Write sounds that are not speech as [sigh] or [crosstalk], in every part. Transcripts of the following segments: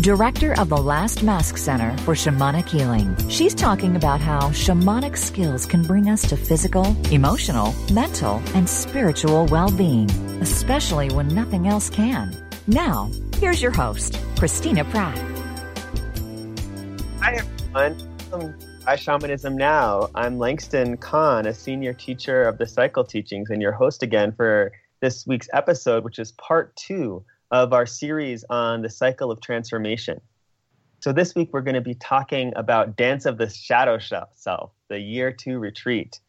director of the Last Mask Center for Shamanic Healing. She's talking about how shamanic skills can bring us to physical, emotional, mental, and spiritual well being, especially when nothing else can. Now, here's your host, Christina Pratt. Hi, everyone. Hi, Shamanism Now. I'm Langston Kahn, a senior teacher of the cycle teachings, and your host again for this week's episode, which is part two of our series on the cycle of transformation. So, this week we're going to be talking about Dance of the Shadow Self, the year two retreat.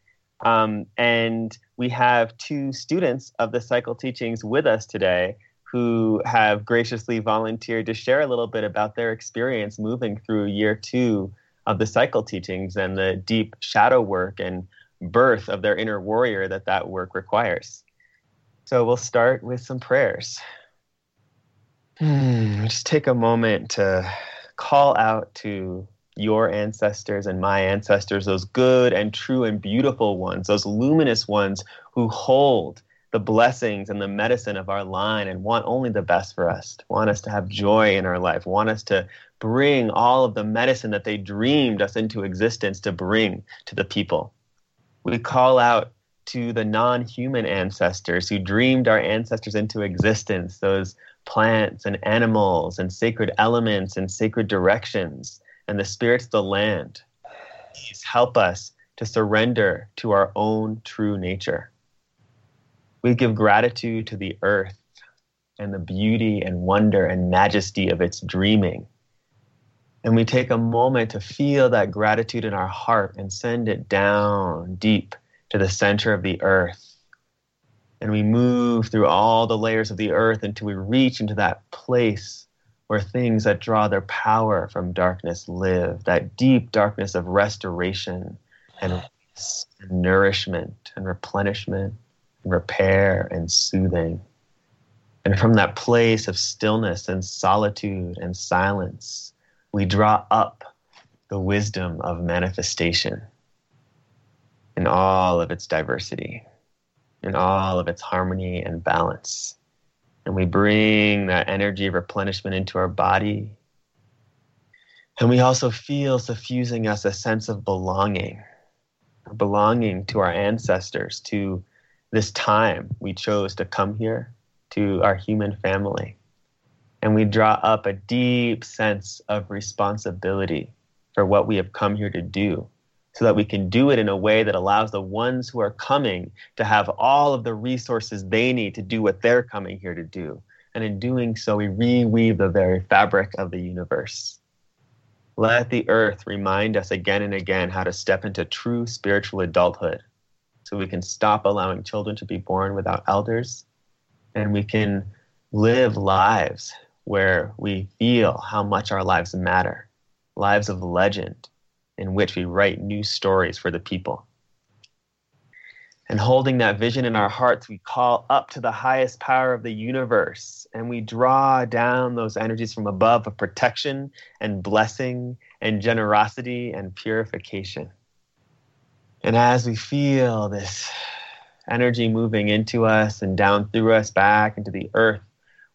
Um, and we have two students of the cycle teachings with us today who have graciously volunteered to share a little bit about their experience moving through year two of the cycle teachings and the deep shadow work and birth of their inner warrior that that work requires. So we'll start with some prayers. Hmm, just take a moment to call out to your ancestors and my ancestors, those good and true and beautiful ones, those luminous ones who hold the blessings and the medicine of our line and want only the best for us, want us to have joy in our life, want us to bring all of the medicine that they dreamed us into existence to bring to the people. We call out to the non human ancestors who dreamed our ancestors into existence, those plants and animals and sacred elements and sacred directions and the spirits of the land. Please help us to surrender to our own true nature. We give gratitude to the earth and the beauty and wonder and majesty of its dreaming and we take a moment to feel that gratitude in our heart and send it down deep to the center of the earth. And we move through all the layers of the earth until we reach into that place where things that draw their power from darkness live, that deep darkness of restoration and, nourishment and replenishment and repair and soothing. And from that place of stillness and solitude and silence, we draw up the wisdom of manifestation in all of its diversity, in all of its harmony and balance. And we bring that energy of replenishment into our body. And we also feel suffusing us a sense of belonging, belonging to our ancestors, to this time we chose to come here, to our human family and we draw up a deep sense of responsibility for what we have come here to do so that we can do it in a way that allows the ones who are coming to have all of the resources they need to do what they're coming here to do. And in doing so, we reweave the very fabric of the universe. Let the earth remind us again and again how to step into true spiritual adulthood so we can stop allowing children to be born without elders and we can live lives where we feel how much our lives matter, lives of legend in which we write new stories for the people. And holding that vision in our hearts, we call up to the highest power of the universe and we draw down those energies from above of protection and blessing and generosity and purification. And as we feel this energy moving into us and down through us back into the earth,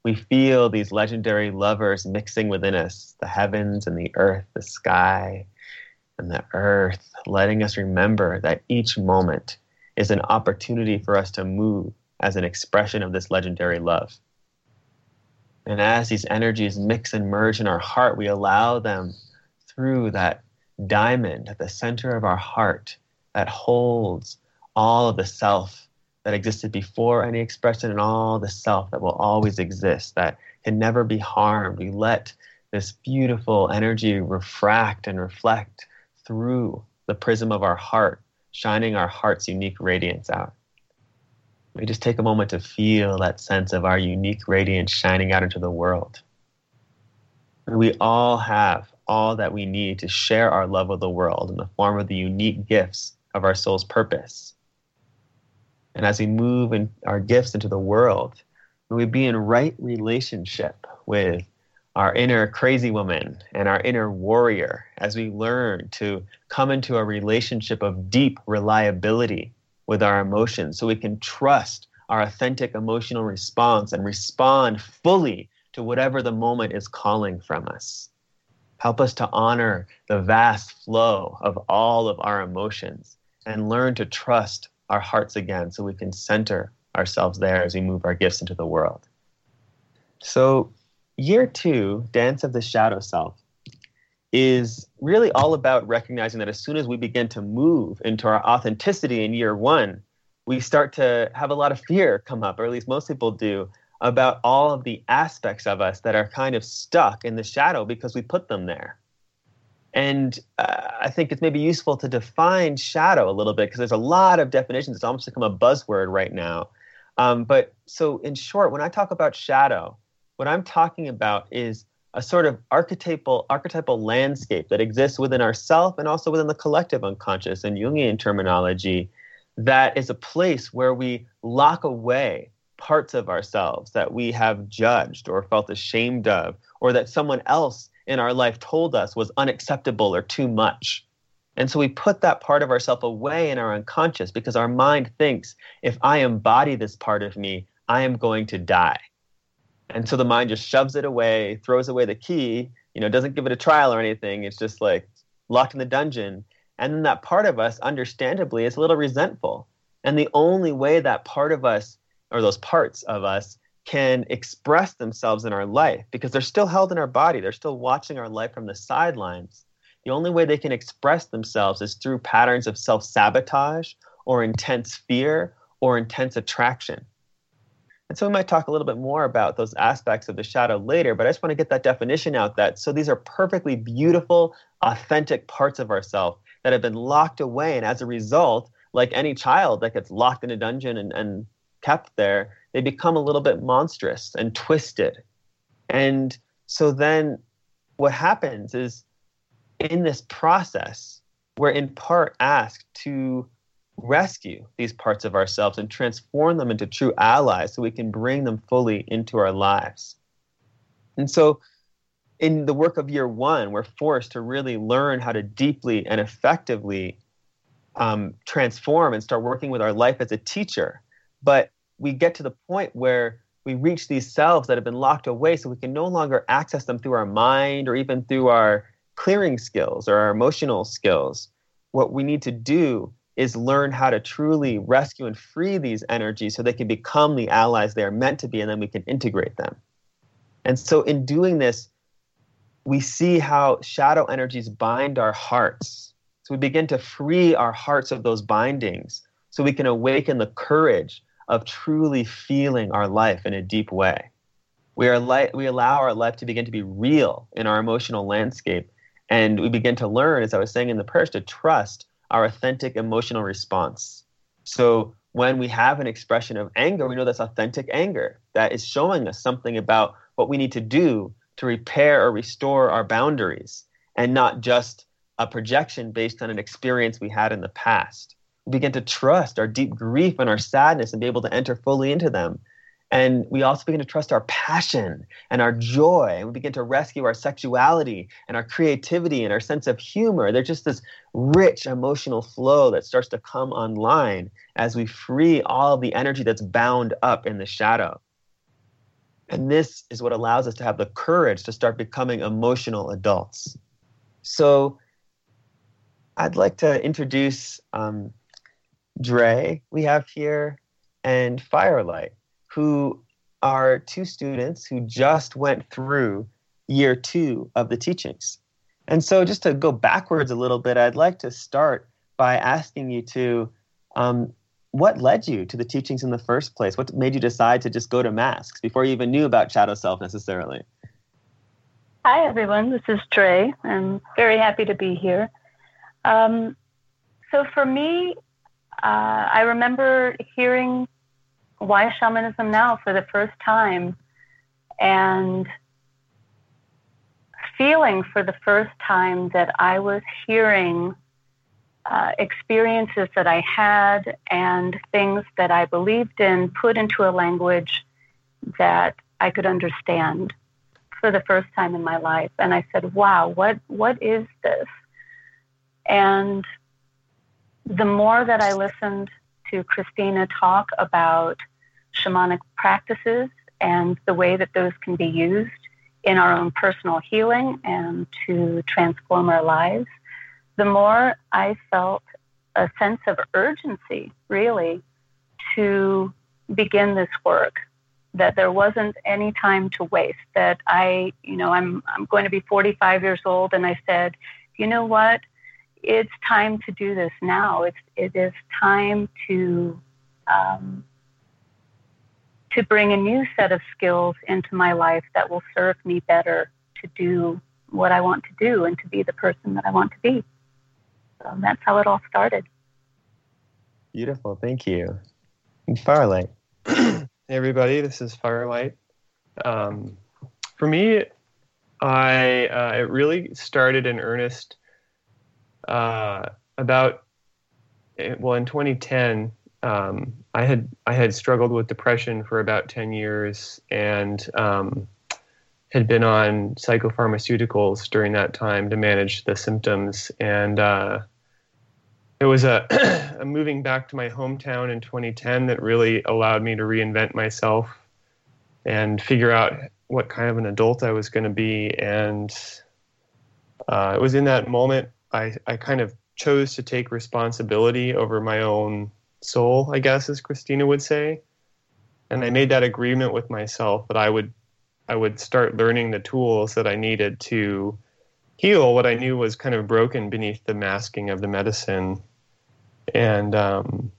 we feel these legendary lovers mixing within us the heavens and the earth, the sky and the earth, letting us remember that each moment is an opportunity for us to move as an expression of this legendary love. And as these energies mix and merge in our heart, we allow them through that diamond at the center of our heart that holds all of the self that existed before any expression and all the self that will always exist, that can never be harmed. We let this beautiful energy refract and reflect through the prism of our heart, shining our heart's unique radiance out. We just take a moment to feel that sense of our unique radiance shining out into the world. We all have all that we need to share our love with the world in the form of the unique gifts of our soul's purpose. And as we move in our gifts into the world, we be in right relationship with our inner crazy woman and our inner warrior as we learn to come into a relationship of deep reliability with our emotions so we can trust our authentic emotional response and respond fully to whatever the moment is calling from us. Help us to honor the vast flow of all of our emotions and learn to trust our hearts again so we can center ourselves there as we move our gifts into the world. So, year two, Dance of the Shadow Self, is really all about recognizing that as soon as we begin to move into our authenticity in year one, we start to have a lot of fear come up, or at least most people do, about all of the aspects of us that are kind of stuck in the shadow because we put them there. And uh, I think it's maybe useful to define shadow a little bit because there's a lot of definitions. It's almost become a buzzword right now. Um, but so, in short, when I talk about shadow, what I'm talking about is a sort of archetypal archetypal landscape that exists within ourself and also within the collective unconscious in Jungian terminology that is a place where we lock away parts of ourselves that we have judged or felt ashamed of, or that someone else in our life told us was unacceptable or too much. And so we put that part of ourselves away in our unconscious because our mind thinks if I embody this part of me, I am going to die. And so the mind just shoves it away, throws away the key, you know, doesn't give it a trial or anything. It's just like locked in the dungeon. And then that part of us, understandably, is a little resentful. And the only way that part of us, or those parts of us, can express themselves in our life, because they're still held in our body, they're still watching our life from the sidelines. The only way they can express themselves is through patterns of self sabotage or intense fear or intense attraction. And so we might talk a little bit more about those aspects of the shadow later, but I just want to get that definition out that so these are perfectly beautiful, authentic parts of ourselves that have been locked away. And as a result, like any child that gets locked in a dungeon and, and kept there, they become a little bit monstrous and twisted. And so then what happens is in this process, we're in part asked to rescue these parts of ourselves and transform them into true allies so we can bring them fully into our lives. And so in the work of year one, we're forced to really learn how to deeply and effectively um, transform and start working with our life as a teacher. But we get to the point where we reach these selves that have been locked away so we can no longer access them through our mind or even through our clearing skills or our emotional skills. What we need to do is learn how to truly rescue and free these energies so they can become the allies they are meant to be and then we can integrate them. And so, in doing this, we see how shadow energies bind our hearts. So we begin to free our hearts of those bindings so we can awaken the courage of truly feeling our life in a deep way. We, are li- we allow our life to begin to be real in our emotional landscape. And we begin to learn, as I was saying in the prayers, to trust our authentic emotional response. So when we have an expression of anger, we know that's authentic anger. That is showing us something about what we need to do to repair or restore our boundaries and not just a projection based on an experience we had in the past. We begin to trust our deep grief and our sadness and be able to enter fully into them. And we also begin to trust our passion and our joy. And we begin to rescue our sexuality and our creativity and our sense of humor. There's just this rich emotional flow that starts to come online as we free all of the energy that's bound up in the shadow. And this is what allows us to have the courage to start becoming emotional adults. So I'd like to introduce um, Dre, we have here, and Firelight, who are two students who just went through year two of the teachings. And so, just to go backwards a little bit, I'd like to start by asking you to um, what led you to the teachings in the first place? What made you decide to just go to masks before you even knew about shadow self necessarily? Hi, everyone. This is Trey. I'm very happy to be here. Um, so, for me, uh, I remember hearing Why Shamanism Now for the first time and feeling for the first time that I was hearing uh, experiences that I had and things that I believed in put into a language that I could understand for the first time in my life. And I said, wow, what, what is this? And the more that I listened to Christina talk about shamanic practices and the way that those can be used in our own personal healing and to transform our lives, the more I felt a sense of urgency, really, to begin this work. That there wasn't any time to waste. That I, you know, I'm I'm going to be 45 years old, and I said, you know what? It's time to do this now. It's it is time to um, to bring a new set of skills into my life that will serve me better to do what I want to do and to be the person that I want to be. So that's how it all started. Beautiful. Thank you. And Firelight. [clears throat] hey, everybody. This is Firelight. Um, for me, I uh, it really started in earnest uh, about eh, well in 2010. Um, I had I had struggled with depression for about 10 years and um, had been on psychopharmaceuticals during that time to manage the symptoms. And uh, it was a, [clears throat] a, moving back to my hometown in 2010 that really allowed me to reinvent myself and figure out what kind of an adult I was going to be. And uh, it was in that moment I, I kind of chose to take responsibility over my own soul, I guess, as Christina would say. And I made that agreement with myself that I would I would start learning the tools that I needed to heal what I knew was kind of broken beneath the masking of the medicine. And um,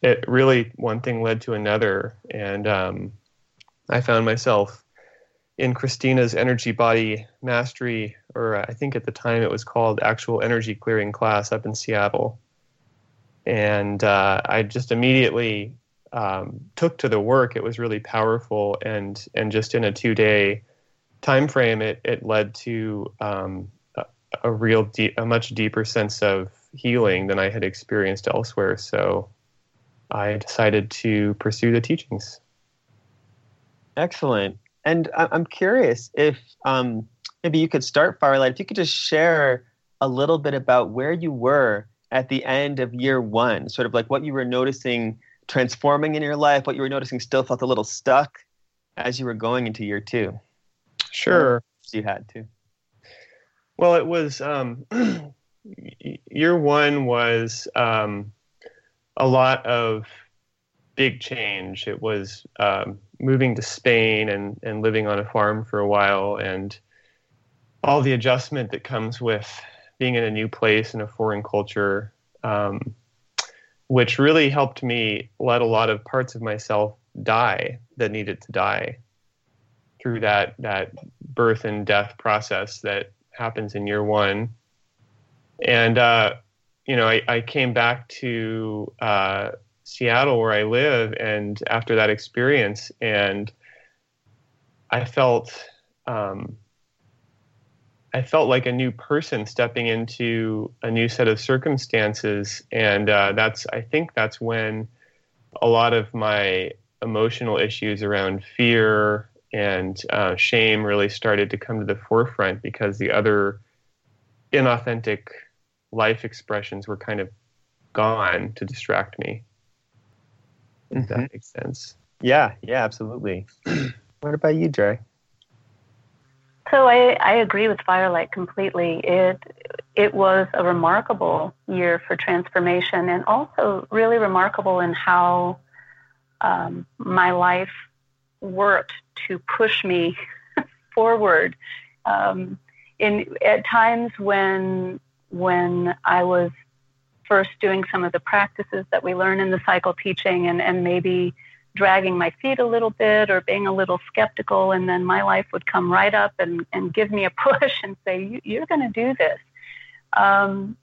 it really, one thing led to another. And um, I found myself in Christina's energy body mastery, or I think at the time it was called actual energy clearing class up in Seattle. And uh, I just immediately um, took to the work, it was really powerful, and and just in a two day time frame, it it led to um, a, a, real deep, a much deeper sense of healing than I had experienced elsewhere. So I decided to pursue the teachings. Excellent, and I'm curious if um, maybe you could start Firelight. If you could just share a little bit about where you were at the end of year one, sort of like what you were noticing transforming in your life, what you were noticing still felt a little stuck as you were going into year two? Sure. You had to. Well, it was um, [clears throat] year one was um, a lot of big change. It was um, moving to Spain and, and living on a farm for a while and all the adjustment that comes with being in a new place in a foreign culture. Um, which really helped me let a lot of parts of myself die that needed to die through that that birth and death process that happens in year one. And uh, you know, I, I, came back to uh, Seattle where I live, and after that experience, and I felt um, I felt like a new person stepping into a new set of circumstances, and uh, that's I think that's when a lot of my emotional issues around fear and uh, shame really started to come to the forefront because the other inauthentic life expressions were kind of gone to distract me. If mm-hmm. that makes sense. Yeah, yeah, absolutely. what about you, Dre? So I, I agree with Firelight completely. It it was a remarkable year for transformation, and also really remarkable in how um, my life worked to push me [laughs] forward. Um, in at times when when I was first doing some of the practices that we learn in the cycle teaching, and and maybe dragging my feet a little bit or being a little skeptical. And then my life would come right up and, and give me a [laughs] push and say, You're going to do this. Um,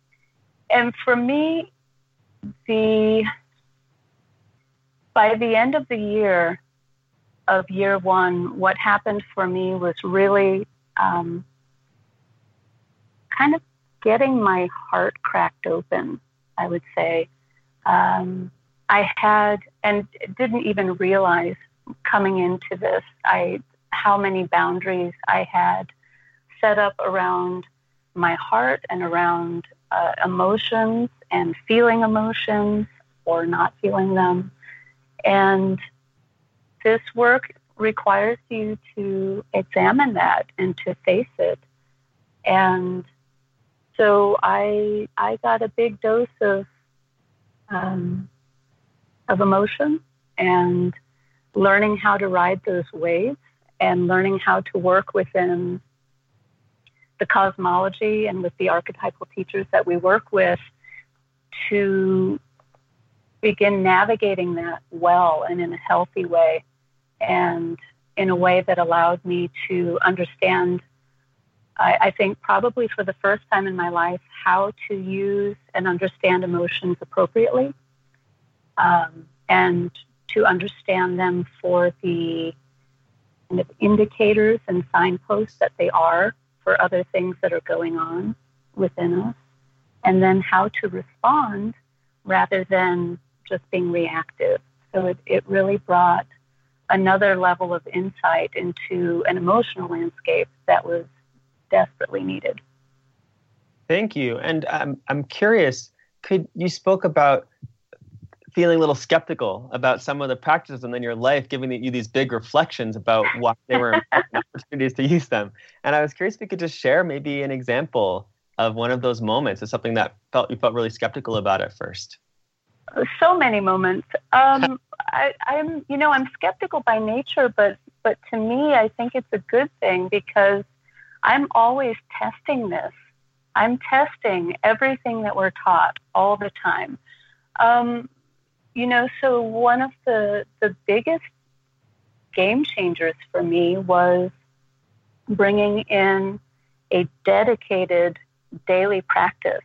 and for me, the by the end of the year of year one, what happened for me was really um, kind of getting my heart cracked open, I would say. Um, I had and didn't even realize coming into this I how many boundaries I had set up around my heart and around uh, emotions and feeling emotions or not feeling them. And this work requires you to examine that and to face it. And so I I got a big dose of um, of emotion and learning how to ride those waves and learning how to work within the cosmology and with the archetypal teachers that we work with to begin navigating that well and in a healthy way and in a way that allowed me to understand, I, I, think, probably for the first time in my life, how to use and understand emotions appropriately um, and to understand them for the kind of indicators and signposts that they are for other things that are going on within us, and then how to respond rather than just being reactive. So it, it really brought another level of insight into an emotional landscape that was desperately needed. Thank you. And I'm, I'm curious, could you spoke about feeling a little skeptical about some of the practices in your life, giving you these big reflections about why they were [laughs] opportunities to use them. And I was curious if you could just share maybe an example of one of those moments of something that felt you felt really skeptical about at first. So many moments. Um, [laughs] I, I'm, you know, I'm skeptical by nature, but but to me, I think it's a good thing because I'm always testing this. I'm testing everything that we're taught all the time. Um, you know, so one of the the biggest game changers for me was bringing in a dedicated daily practice.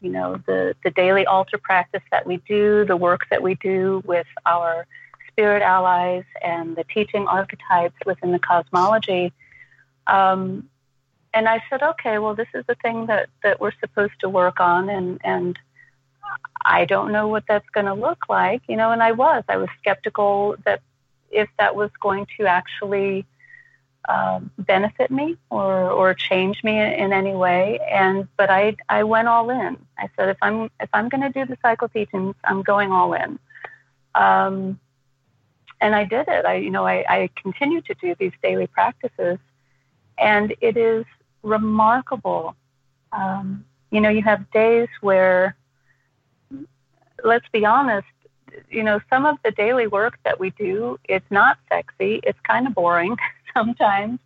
You know, the, the daily altar practice that we do, the work that we do with our spirit allies and the teaching archetypes within the cosmology. Um, and I said, okay, well, this is the thing that, that we're supposed to work on, and, and I don't know what that's going to look like, you know, and I was. I was skeptical that if that was going to actually um, benefit me or, or change me in any way. And but I I went all in. I said if I'm if I'm going to do the cycle teachings, I'm going all in. Um, and I did it. I you know I, I continue to do these daily practices, and it is remarkable. Um, you know, you have days where let's be honest, you know, some of the daily work that we do, it's not sexy. It's kind of boring [laughs] sometimes.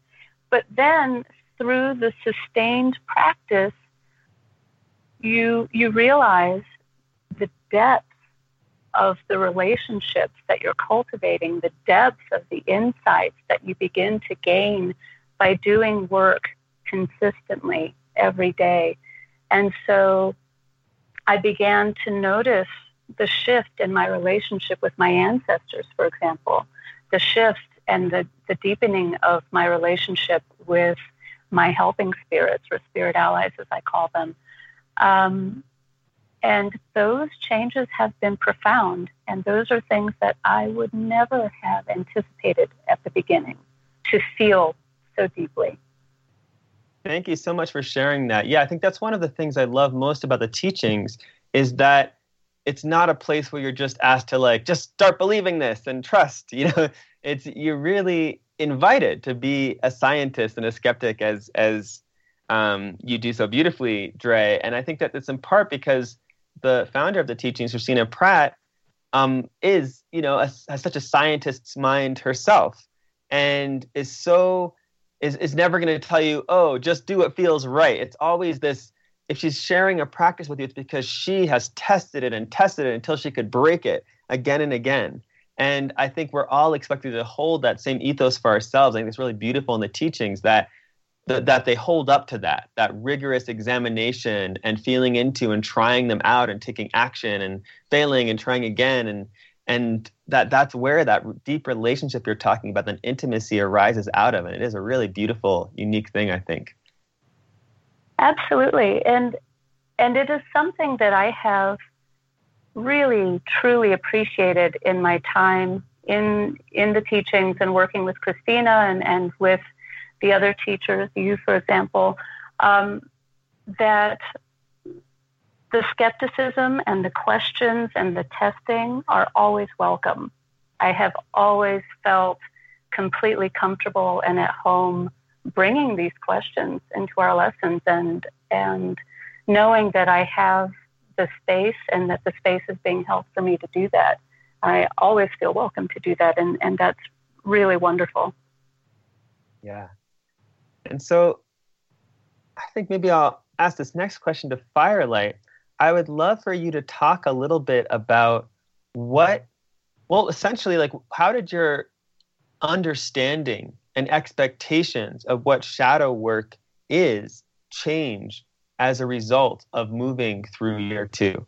But then through the sustained practice, you you realize the depth of the relationships that you're cultivating, the depth of the insights that you begin to gain by doing work consistently every day. And so I began to notice the shift in my relationship with my ancestors, for example, the shift and the, the deepening of my relationship with my helping spirits or spirit allies, as I call them. Um, and those changes have been profound, and those are things that I would never have anticipated at the beginning to feel so deeply. Thank you so much for sharing that. Yeah, I think that's one of the things I love most about the teachings is that it's not a place where you're just asked to like just start believing this and trust. You know, [laughs] it's you're really invited to be a scientist and a skeptic as as um, you do so beautifully, Dre. And I think that it's in part because the founder of the teachings, Christina Pratt, um, is you know a, has such a scientist's mind herself, and is so is, is never going to tell you, oh, just do what feels right. It's always this if she's sharing a practice with you, it's because she has tested it and tested it until she could break it again and again. And I think we're all expected to hold that same ethos for ourselves. I think it's really beautiful in the teachings that that they hold up to that that rigorous examination and feeling into and trying them out and taking action and failing and trying again and and that that's where that deep relationship you're talking about, that intimacy arises out of, and it is a really beautiful, unique thing, I think. Absolutely. And and it is something that I have really truly appreciated in my time in in the teachings and working with Christina and, and with the other teachers, you for example, um, that the skepticism and the questions and the testing are always welcome. I have always felt completely comfortable and at home bringing these questions into our lessons and and knowing that I have the space and that the space is being held for me to do that. I always feel welcome to do that and, and that's really wonderful. Yeah. And so I think maybe I'll ask this next question to Firelight. I would love for you to talk a little bit about what well essentially like how did your understanding and expectations of what shadow work is change as a result of moving through year two?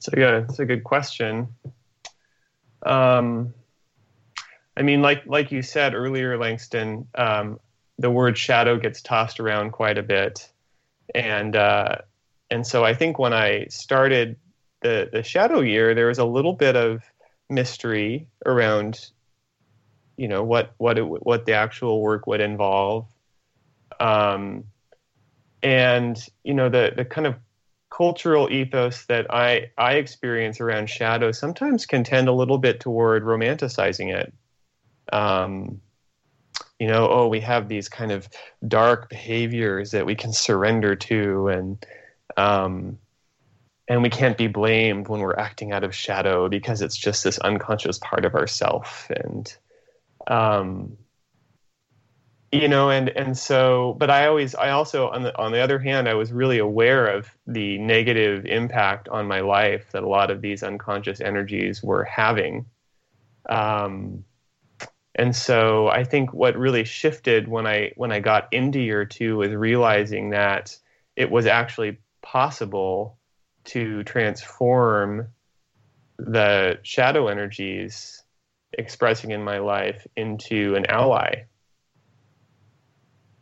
So yeah, it's a good question. Um, I mean, like like you said earlier, Langston, um, the word shadow gets tossed around quite a bit, and uh, and so I think when I started the the shadow year, there was a little bit of mystery around you know what what it, what the actual work would involve um, and you know the the kind of cultural ethos that I I experience around shadow sometimes can tend a little bit toward romanticizing it. Um, you know, oh, we have these kind of dark behaviors that we can surrender to, and um, and we can't be blamed when we're acting out of shadow because it's just this unconscious part of ourself. And um, you know and and so but i always i also on the on the other hand i was really aware of the negative impact on my life that a lot of these unconscious energies were having. Um, and so i think what really shifted when i when i got into year two was realizing that it was actually possible to transform the shadow energies expressing in my life into an ally.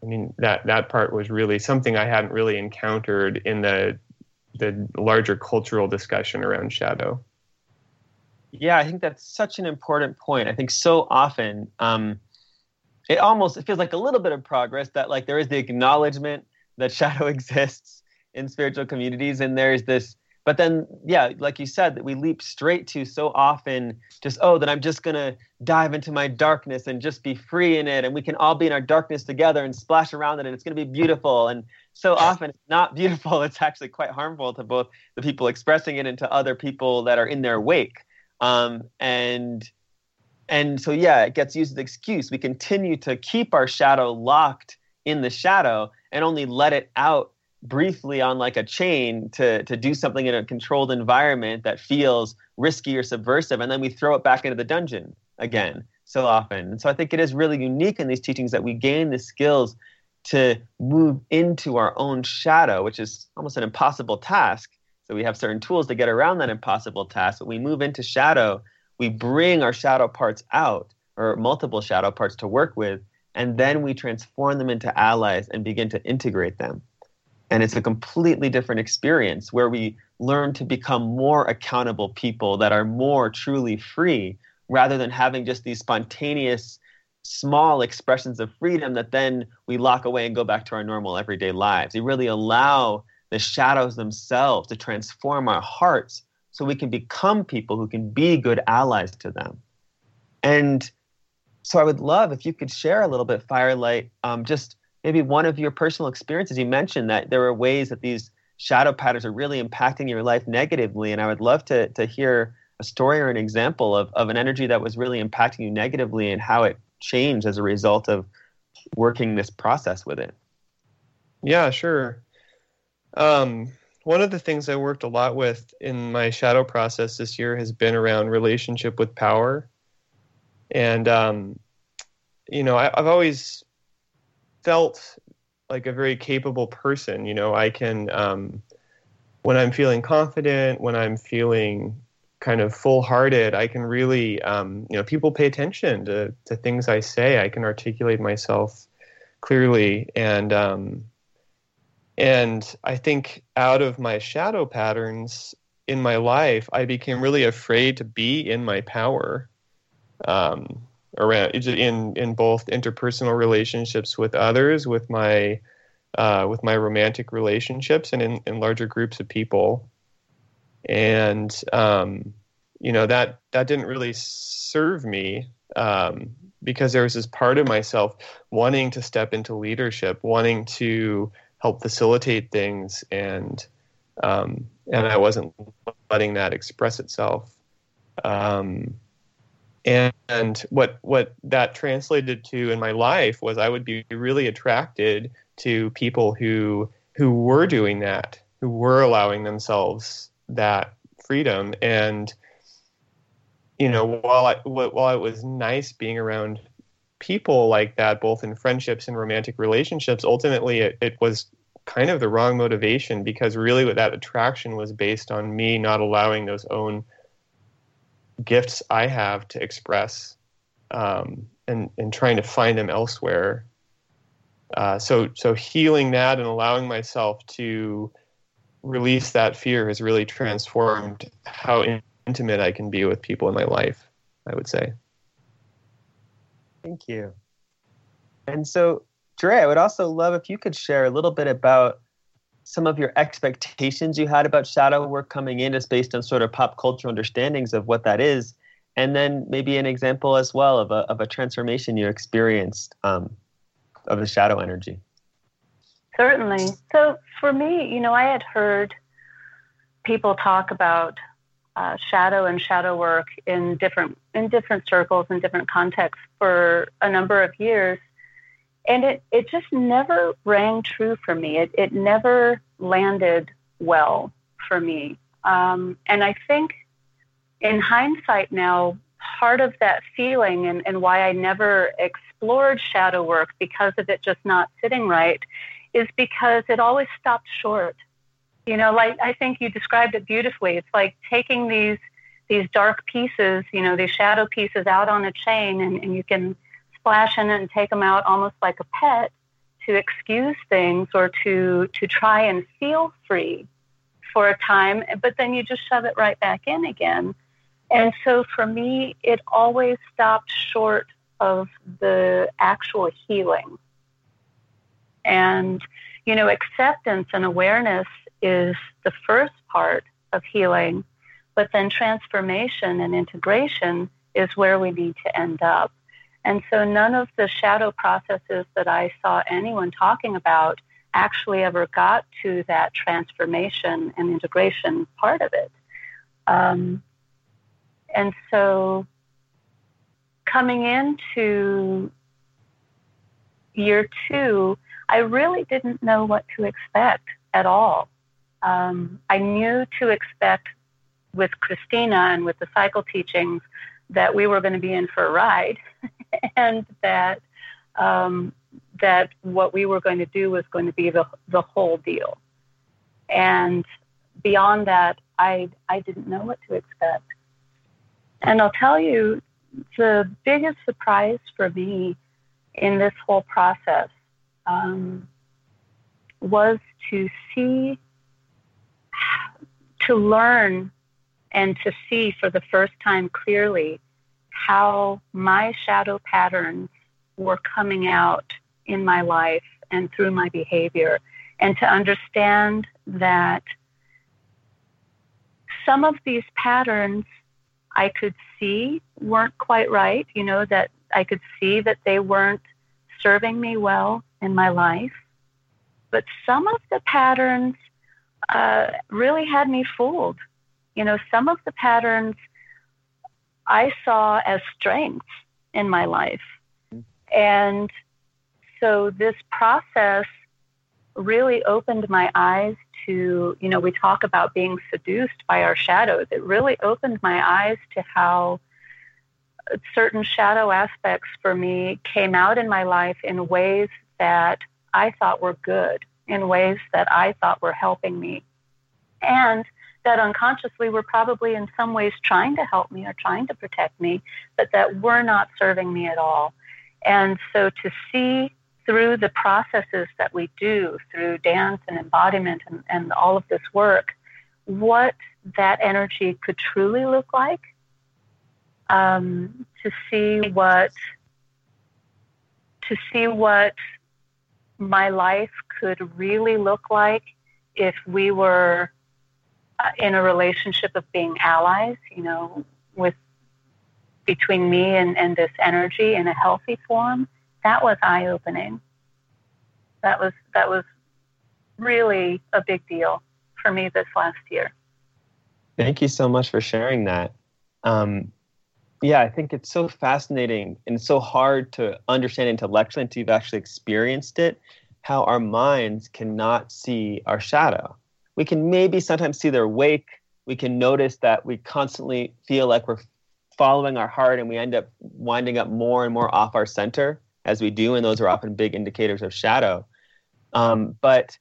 I mean that that part was really something I hadn't really encountered in the the larger cultural discussion around shadow. Yeah, I think that's such an important point. I think so often um, it almost it feels like a little bit of progress that like there is the acknowledgement that shadow [laughs] exists in spiritual communities, and there's this but then yeah like you said that we leap straight to so often just oh then i'm just going to dive into my darkness and just be free in it and we can all be in our darkness together and splash around it. And it's going to be beautiful. And so often it's not beautiful [laughs] it's actually quite harmful to both the people expressing it and to other people that are in their wake. Um, and and so yeah it gets used as an excuse. We continue to keep our shadow locked in the shadow and only let it out briefly on like a chain to to do something in a controlled environment that feels risky or subversive and then we throw it back into the dungeon again so often. And so i think it is really unique in these teachings that we gain the skills to move into our own shadow which is almost an impossible task. So we have certain tools to get around that impossible task but we move into shadow we bring our shadow parts out or multiple shadow parts to work with and then we transform them into allies and begin to integrate them and it's a completely different experience where we learn to become more accountable people that are more truly free rather than having just these spontaneous small expressions of freedom that then we lock away and go back to our normal everyday lives. We really allow the shadows themselves to transform our hearts so we can become people who can be good allies to them. And so I would love if you could share a little bit, Firelight, um, just maybe one of your personal experiences. You mentioned that there are ways that these shadow patterns are really impacting your life negatively, and I would love to to hear a story or an example of, of an energy that was really impacting you negatively and how it changed as a result of working this process with it. Yeah, sure. Um, one of the things I worked a lot with in my shadow process this year has been around relationship with power. And, um, you know, I, have always felt like a very capable person. You know, I can, um, when I'm feeling confident, when I'm feeling kind of full hearted, I can really, um, you know, people pay attention to, to things I say. I can articulate myself clearly. And, um, And I think out of my shadow patterns in my life, I became really afraid to be in my power. Um, around in in both interpersonal relationships with others, with my uh, with my romantic relationships, and in, in larger groups of people. And um, you know that that didn't really serve me um, because there was this part of myself wanting to step into leadership, wanting to help facilitate things, and um, and I wasn't letting that express itself. Um, and, what what that translated to in my life was I would be really attracted to people who who were doing that, who were allowing themselves that freedom. And you know, while I while it was nice being around people like that, both in friendships and romantic relationships, ultimately it, it was kind of the wrong motivation because really what that attraction was based on me not allowing those own gifts I have to express um, and, and trying to find them elsewhere. Uh, so, so healing that and allowing myself to release that fear has really transformed how intimate I can be with people in my life, I would say. Thank you. And so, Dre, I would also love if you could share a little bit about some of your expectations you had about shadow work coming in, is based on sort of pop culture understandings of what that is, and then maybe an example as well of a of a transformation you experienced um, of the shadow energy. Certainly. So for me, you know, I had heard people talk about uh, shadow and shadow work in different in different circles in different contexts for a number of years and it, it just never rang true for me. It, it never landed well for me. Um, and I think in hindsight now, part of that feeling and, and why I never explored shadow work because of it just not sitting right is because it always stopped short. You know, like I think you described it beautifully. It's like taking these these dark pieces, you know, these shadow pieces out on a chain and, and you can splash in and take them out almost like a pet to excuse things or to to try and feel free for a time but then you just shove it right back in again. And so for me it always stopped short of the actual healing. And you know acceptance and awareness is the first part of healing but then transformation and integration is where we need to end up and so none of the shadow processes that I saw anyone talking about actually ever got to that transformation and integration part of it. Um, and so coming into year two, I really didn't know what to expect at all. Um, I knew to expect with Christina and with the cycle teachings that we were going to be in for a ride [laughs] and that um, that what we were going to do was going to be the the whole deal. And beyond that, I I didn't know what to expect. And I'll tell you, the biggest surprise for me in this whole process um, was to see, to learn, and to see for the first time clearly how my shadow patterns were coming out in my life and through my behavior, and to understand that some of these patterns I could see weren't quite right, you know, that I could see that they weren't serving me well in my life. But some of the patterns uh, really had me fooled. You know, some of the patterns I saw as strengths in my life. And so this process really opened my eyes to, you know, we talk about being seduced by our shadows. It really opened my eyes to how certain shadow aspects for me came out in my life in ways that I thought were good, in ways that I thought were helping me. And that unconsciously were probably in some ways trying to help me or trying to protect me, but that were not serving me at all. And so to see through the processes that we do through dance and embodiment and, and all of this work, what that energy could truly look like, um, to see what to see what my life could really look like if we were in a relationship of being allies, you know, with between me and, and this energy in a healthy form, that was eye opening. That was that was really a big deal for me this last year. Thank you so much for sharing that. Um, yeah, I think it's so fascinating and so hard to understand intellectually until you've actually experienced it. How our minds cannot see our shadow. We can maybe sometimes see their wake. We can notice that we constantly feel like we're following our heart and we end up winding up more and more off our center as we do, and those are often big indicators of shadow. Um, but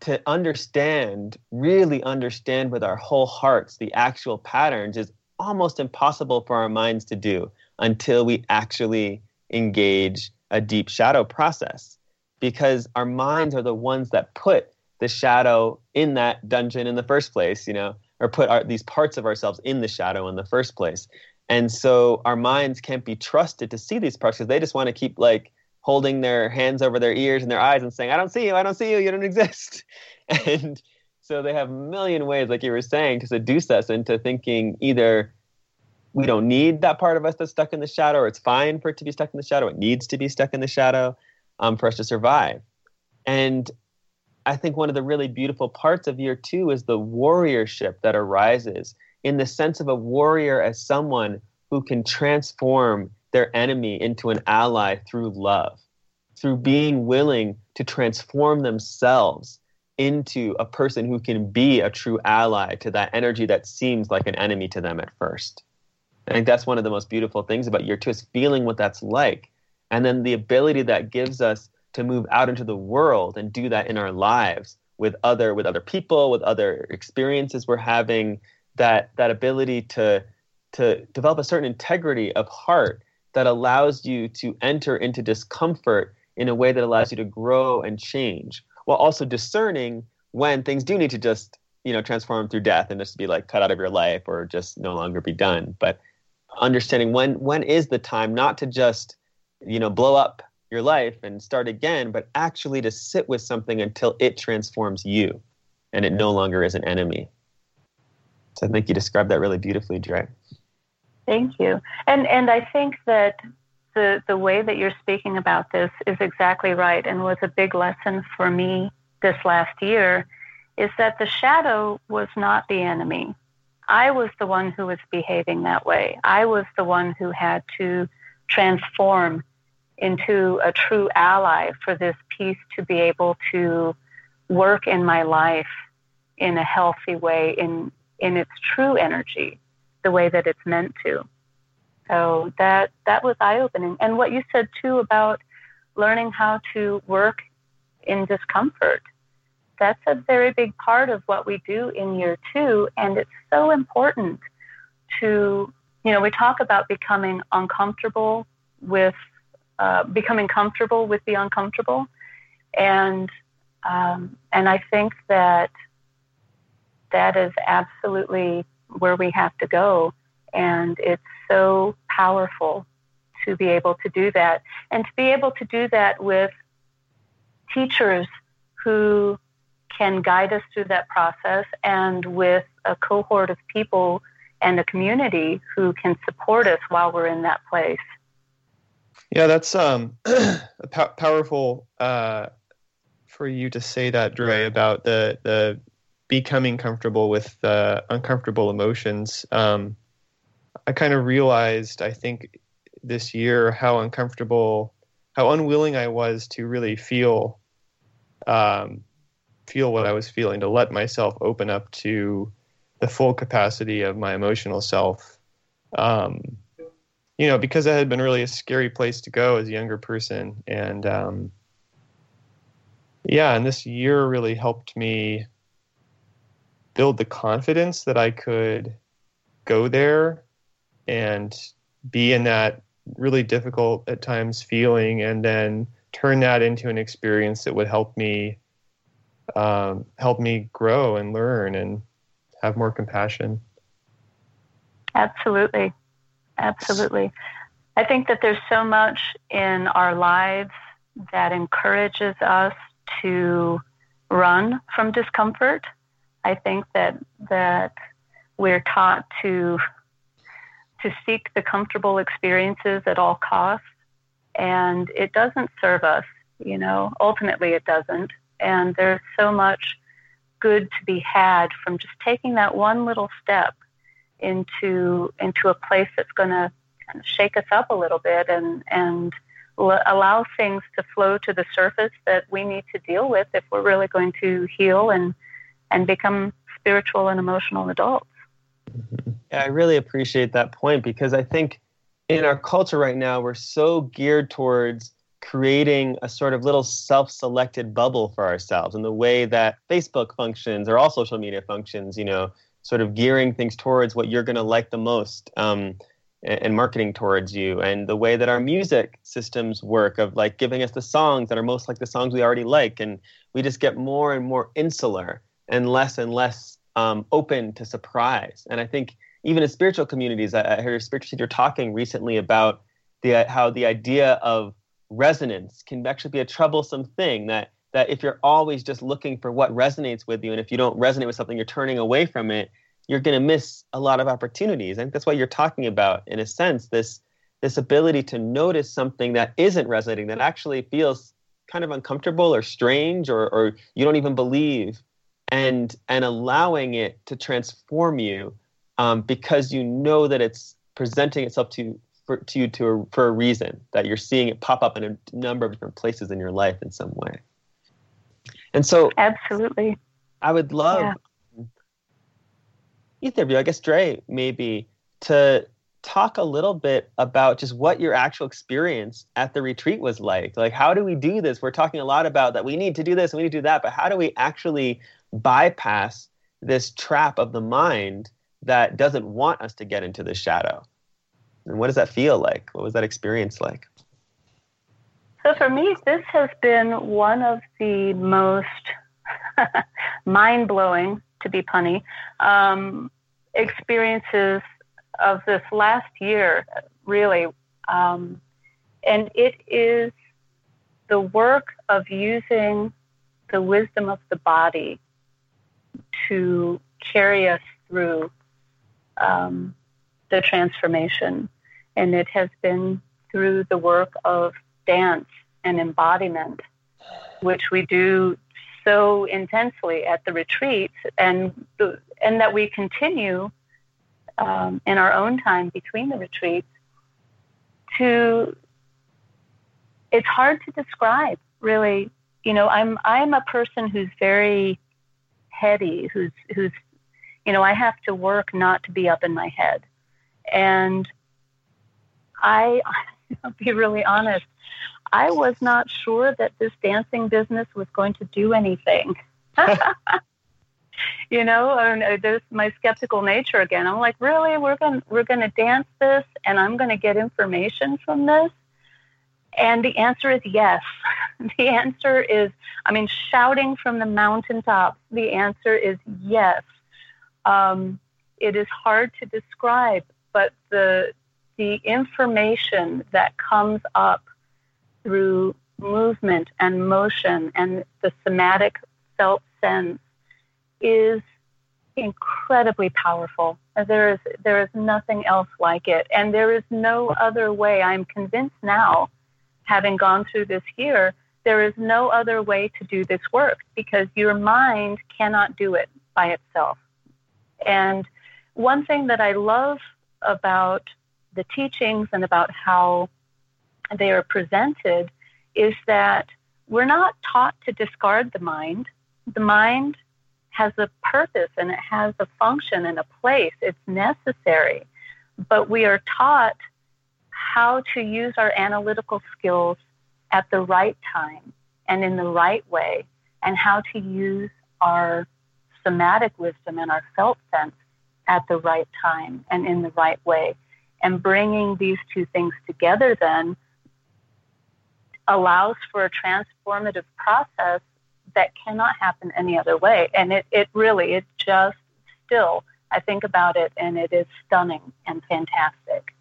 to understand, really understand with our whole hearts the actual patterns is almost impossible for our minds to do until we actually engage a deep shadow process because our minds are the ones that put the shadow in that dungeon in the first place, you know, or put our, these parts of ourselves in the shadow in the first place. And so our minds can't be trusted to see these parts because they just want to keep like holding their hands over their ears and their eyes and saying, I don't see you, I don't see you, you don't exist. [laughs] And so they have a million ways, like you were saying, to seduce us into thinking either we don't need that part of us that's stuck in the shadow, or it's fine for it to be stuck in the shadow, it needs to be stuck in the shadow um, for us to survive. And I think one of the really beautiful parts of year two is the warriorship that arises in the sense of a warrior as someone who can transform their enemy into an ally through love, through being willing to transform themselves into a person who can be a true ally to that energy that seems like an enemy to them at first. I think that's one of the most beautiful things about year two is feeling what that's like. And then the ability that gives us to move out into the world and do that in our lives with other with other people, with other experiences we're having, that that ability to to develop a certain integrity of heart that allows you to enter into discomfort in a way that allows you to grow and change while also discerning when things do need to just you know transform through death and just be like cut out of your life or just no longer be done. But understanding when when is the time not to just you know blow up your life and start again but actually to sit with something until it transforms you and it no longer is an enemy so I think you described that really beautifully, Dre. Thank you. And and I think that the the way that you're speaking about this is exactly right and was a big lesson for me this last year is that the shadow was not the enemy. I was the one who was behaving that way. I was the one who had to transform into a true ally for this piece to be able to work in my life in a healthy way in in its true energy, the way that it's meant to. So that that was eye opening. And what you said too about learning how to work in discomfort. That's a very big part of what we do in year two, and it's so important to, you know, we talk about becoming uncomfortable with, uh, becoming comfortable with the uncomfortable, and um, and I think that that is absolutely where we have to go. And it's so powerful to be able to do that and to be able to do that with teachers who can guide us through that process and with a cohort of people and a community who can support us while we're in that place. Yeah, that's um, [clears throat] powerful uh, for you to say that, Dre, about the the becoming comfortable with uh, uncomfortable emotions. Um, I kind of realized, I think, this year how uncomfortable, how unwilling I was to really feel, um, feel what I was feeling, to let myself open up to the full capacity of my emotional self. Um, you know, because that had been really a scary place to go as a younger person, and um, yeah, and this year really helped me build the confidence that I could go there and be in that really difficult at times feeling and then turn that into an experience that would help me um, help me grow and learn and have more compassion. Absolutely. Absolutely. I think that there's so much in our lives that encourages us to run from discomfort. I think that that we're taught to to seek the comfortable experiences at all costs and it doesn't serve us, you know. Ultimately it doesn't. And there's so much good to be had from just taking that one little step into into a place that's going to kind of shake us up a little bit and and l- allow things to flow to the surface that we need to deal with if we're really going to heal and and become spiritual and emotional adults. Yeah, I really appreciate that point because I think in our culture right now we're so geared towards creating a sort of little self-selected bubble for ourselves in the way that Facebook functions or all social media functions, you know, sort of gearing things towards what you're going to like the most um, and, and marketing towards you and the way that our music systems work of like giving us the songs that are most like the songs we already like and we just get more and more insular and less and less um, open to surprise. And i think even in spiritual communities i, I heard a spiritual teacher talking recently about the how the idea of resonance can actually be a troublesome thing that that if you're always just looking for what resonates with you and if you don't resonate with something you're turning away from it you're going to miss a lot of opportunities i think that's what you're talking about in a sense this this ability to notice something that isn't resonating that actually feels kind of uncomfortable or strange or, or you don't even believe and and allowing it to transform you um, because you know that it's presenting itself to for, to you to a, for a reason that you're seeing it pop up in a number of different places in your life in some way. And so, absolutely, I would love yeah. either of you, I guess Dre, maybe to talk a little bit about just what your actual experience at the retreat was like. Like, how do we do this? We're talking a lot about that we need to do this and we need to do that, but how do we actually bypass this trap of the mind that doesn't want us to get into the shadow? And what does that feel like? What was that experience like? So for me, this has been one of the most [laughs] mind blowing, to be punny, um, experiences of this last year, really. Um, and it is the work of using the wisdom of the body to carry us through um, the transformation. And it has been through the work of dance and embodiment, which we do so intensely at the retreats, and, the, and that we continue um, in our own time between the retreats to it's hard to describe really. You know i'm i'm a person who's very heady who's who's you know i have to work not to be up in my head. And I, [laughs] I'll be really honest, I was not sure that this dancing business was going to do anything. [laughs] you know, and uh, there's my skeptical nature again. I'm like, really, we're going we're going to dance this, and I'm going to get information from this. And the answer is yes. [laughs] the answer is, I mean, shouting from the mountaintops. The answer is yes. Um, it is hard to describe, but the the information that comes up through movement and motion and the somatic felt sense is incredibly powerful. There is there is nothing else like it, and there is no other way. I'm convinced now, having gone through this year, there is no other way to do this work because your mind cannot do it by itself. And one thing that I love about the teachings and about how they are presented is that we're not taught to discard the mind. The mind has a purpose and it has a function and a place. It's necessary. But we are taught how to use our analytical skills at the right time and in the right way, and how to use our somatic wisdom and our felt sense at the right time and in the right way. And bringing these two things together then allows for a transformative process that cannot happen any other way. And it, it really, it just still, I think about it and it is stunning and fantastic.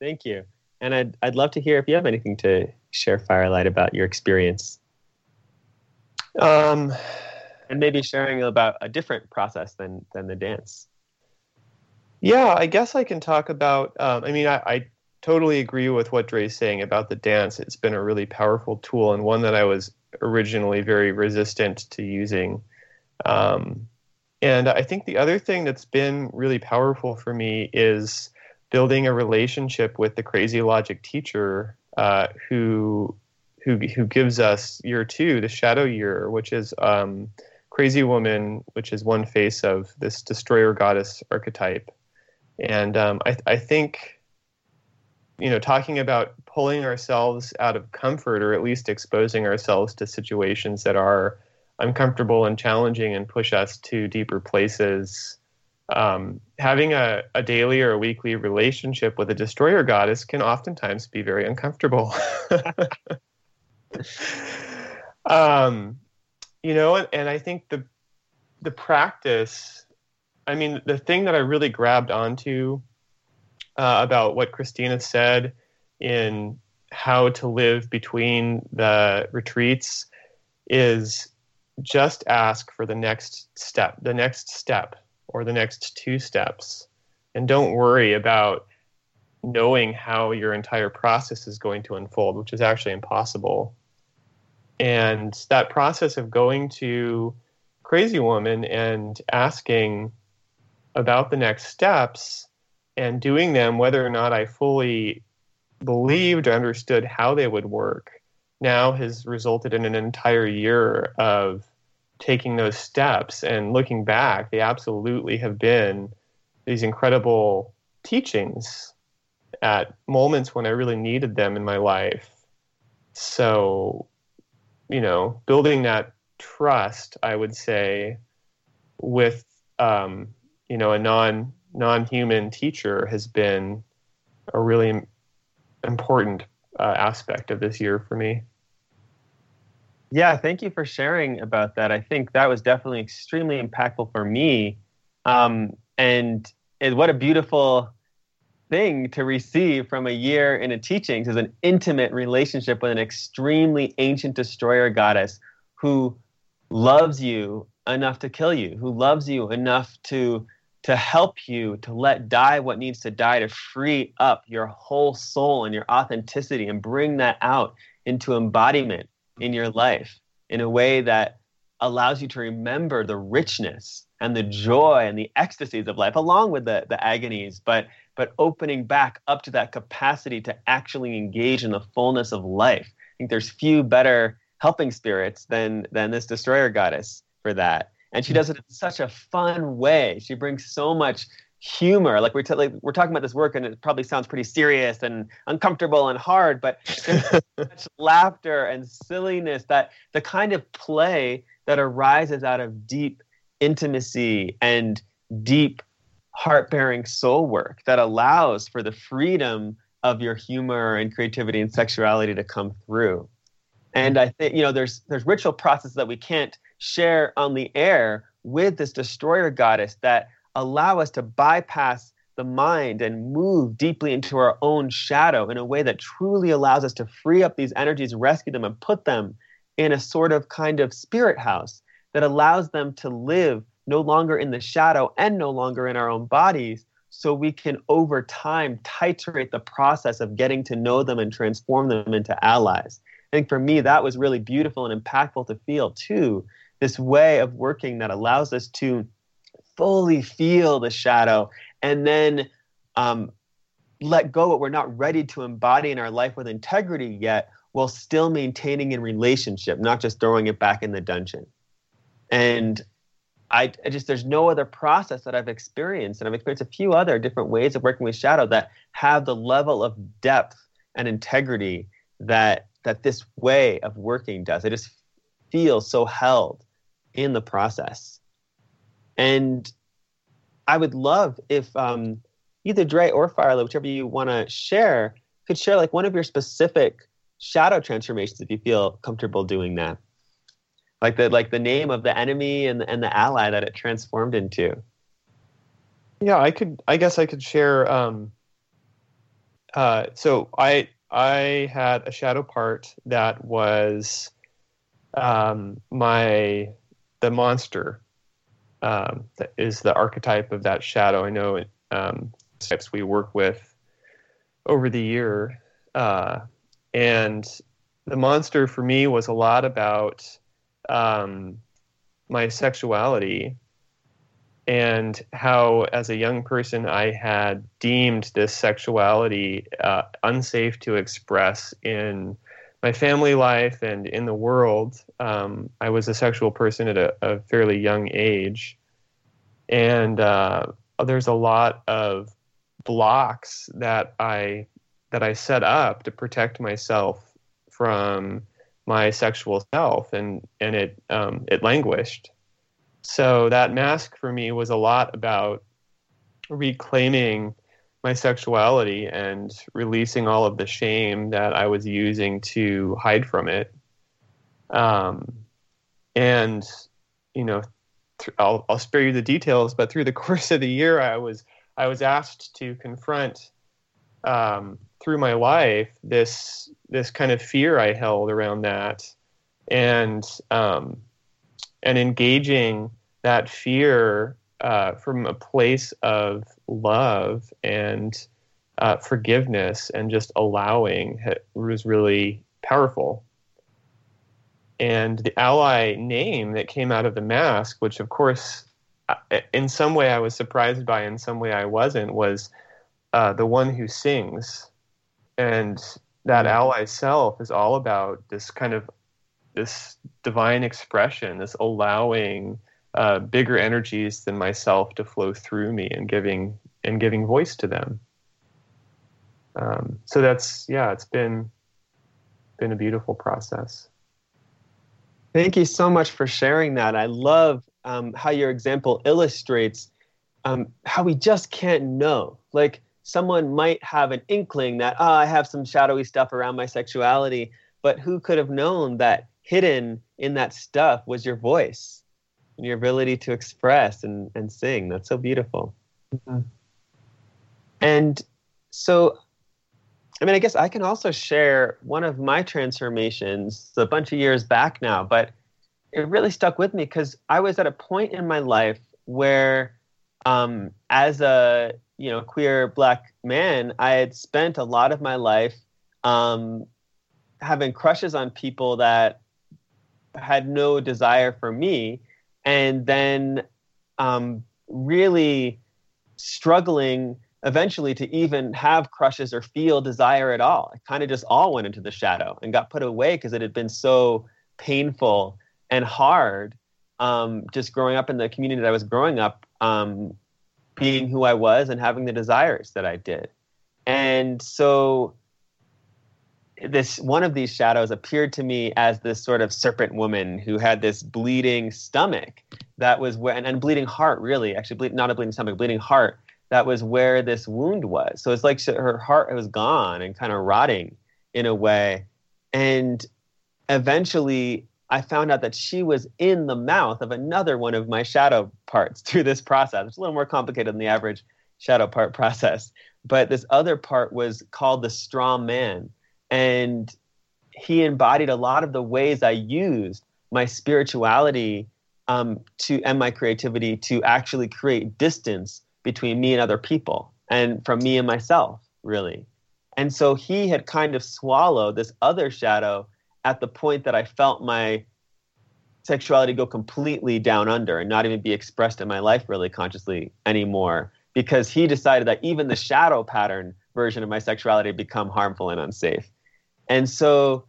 Thank you. And I'd, I'd love to hear if you have anything to share, Firelight, about your experience. Um, and maybe sharing about a different process than, than the dance. Yeah, I guess I can talk about. Um, I mean, I, I totally agree with what Dre's saying about the dance. It's been a really powerful tool and one that I was originally very resistant to using. Um, and I think the other thing that's been really powerful for me is building a relationship with the crazy logic teacher uh, who who who gives us year two, the shadow year, which is um, crazy woman, which is one face of this destroyer goddess archetype. And um, I, I think, you know, talking about pulling ourselves out of comfort or at least exposing ourselves to situations that are uncomfortable and challenging and push us to deeper places. Um, having a, a daily or a weekly relationship with a destroyer goddess can oftentimes be very uncomfortable. [laughs] um, you know, and, and I think the the practice I mean, the thing that I really grabbed onto uh, about what Christina said in how to live between the retreats is just ask for the next step, the next step, or the next two steps. And don't worry about knowing how your entire process is going to unfold, which is actually impossible. And that process of going to Crazy Woman and asking, about the next steps and doing them, whether or not I fully believed or understood how they would work, now has resulted in an entire year of taking those steps and looking back. They absolutely have been these incredible teachings at moments when I really needed them in my life. So, you know, building that trust, I would say, with um, you know a non non-human teacher has been a really important uh, aspect of this year for me. Yeah, thank you for sharing about that. I think that was definitely extremely impactful for me. Um, and, and what a beautiful thing to receive from a year in a teachings is an intimate relationship with an extremely ancient destroyer goddess who loves you enough to kill you, who loves you enough to to help you to let die what needs to die to free up your whole soul and your authenticity and bring that out into embodiment in your life in a way that allows you to remember the richness and the joy and the ecstasies of life along with the, the agonies but but opening back up to that capacity to actually engage in the fullness of life. I think there's few better helping spirits than than this destroyer goddess for that and she hmm. does it in such a fun way. She brings so much humor. Like we're t- like we're talking about this work, and it probably sounds pretty serious and uncomfortable and hard, but such [laughs] laughter and silliness that the kind of play that arises out of deep intimacy and deep heart-bearing soul work that allows for the freedom of your humor and creativity and sexuality to come through. And hmm. I think you know there's there's ritual processes that we can't share on the air with this destroyer goddess that allow us to bypass the mind and move deeply into our own shadow in a way that truly allows us to free up these energies, rescue them, and put them in a sort of kind of spirit house that allows them to live no longer in the shadow and no longer in our own bodies. So we can over time titrate the process of getting to know them and transform them into allies. I think for me, that was really beautiful and impactful to feel too this way of working that allows us to fully feel the shadow and then um, let go what we're not ready to embody in our life with integrity yet while still maintaining in relationship not just throwing it back in the dungeon and I, I, just there's no other process that I've experienced, and I've experienced a few other different ways of working with shadow that have the level of depth and integrity that that this way of working does. I just feel so held in the process. And I would love if um, either Dre or Firelight, whichever you want to share, could share like one of your specific shadow transformations if you feel comfortable doing that. Like the like the name of the enemy and and the ally that it transformed into. Yeah, I could. I guess I could share. Um, uh, so I I had a shadow part that was um, my the monster um, that is the archetype of that shadow. I know um, types we work with over the year, uh, and the monster for me was a lot about um, my sexuality and how, as a young person, I had deemed this sexuality uh, unsafe to express in my family life and in the world. Um, I was a sexual person at a, a fairly young age, and uh, there's a lot of blocks that I that I set up to protect myself from my sexual self, and and it um, it languished. So that mask for me was a lot about reclaiming my sexuality and releasing all of the shame that I was using to hide from it. Um, and you know, th- I'll, I'll spare you the details, but through the [laughs] course of the year, I was I was asked to confront um, through my life this this kind of fear I held around that, and um, and engaging that fear uh, from a place of love and uh, forgiveness and just allowing was really powerful. And the ally name that came out of the mask, which of course, uh, in some way I was surprised by, in some way I wasn't, was uh, the one who sings and that mm-hmm. ally self is all about this kind of this divine expression this allowing uh, bigger energies than myself to flow through me and giving and giving voice to them. Um, so that's yeah it's been been a beautiful process. Thank you so much for sharing that. I love um, how your example illustrates um, how we just can't know. Like someone might have an inkling that, oh, I have some shadowy stuff around my sexuality, but who could have known that hidden in that stuff was your voice, your ability to express and, and sing? That's so beautiful. Mm-hmm. And so, I mean, I guess I can also share one of my transformations a bunch of years back now, but it really stuck with me because I was at a point in my life where, um, as a you know queer black man, I had spent a lot of my life um, having crushes on people that had no desire for me, and then um, really struggling eventually to even have crushes or feel desire at all. It kind of just all went into the shadow and got put away because it had been so painful and hard. Um, just growing up in the community that I was growing up, um, being who I was and having the desires that I did. And so this one of these shadows appeared to me as this sort of serpent woman who had this bleeding stomach that was where and, and bleeding heart really actually bleed, not a bleeding stomach bleeding heart that was where this wound was so it's like she, her heart was gone and kind of rotting in a way and eventually I found out that she was in the mouth of another one of my shadow parts [laughs] through this process. It's a little more complicated than the average shadow part [laughs] process. But this other part was called the strong man. And he embodied a lot of the ways I used my spirituality um, to and my creativity to actually create distance between me and other people and from me and myself, really. And so he had kind of swallowed this other shadow at the point that I felt my sexuality go completely down under and not even be expressed in my life really consciously anymore because he decided that even the shadow pattern version of my sexuality become harmful and unsafe. And so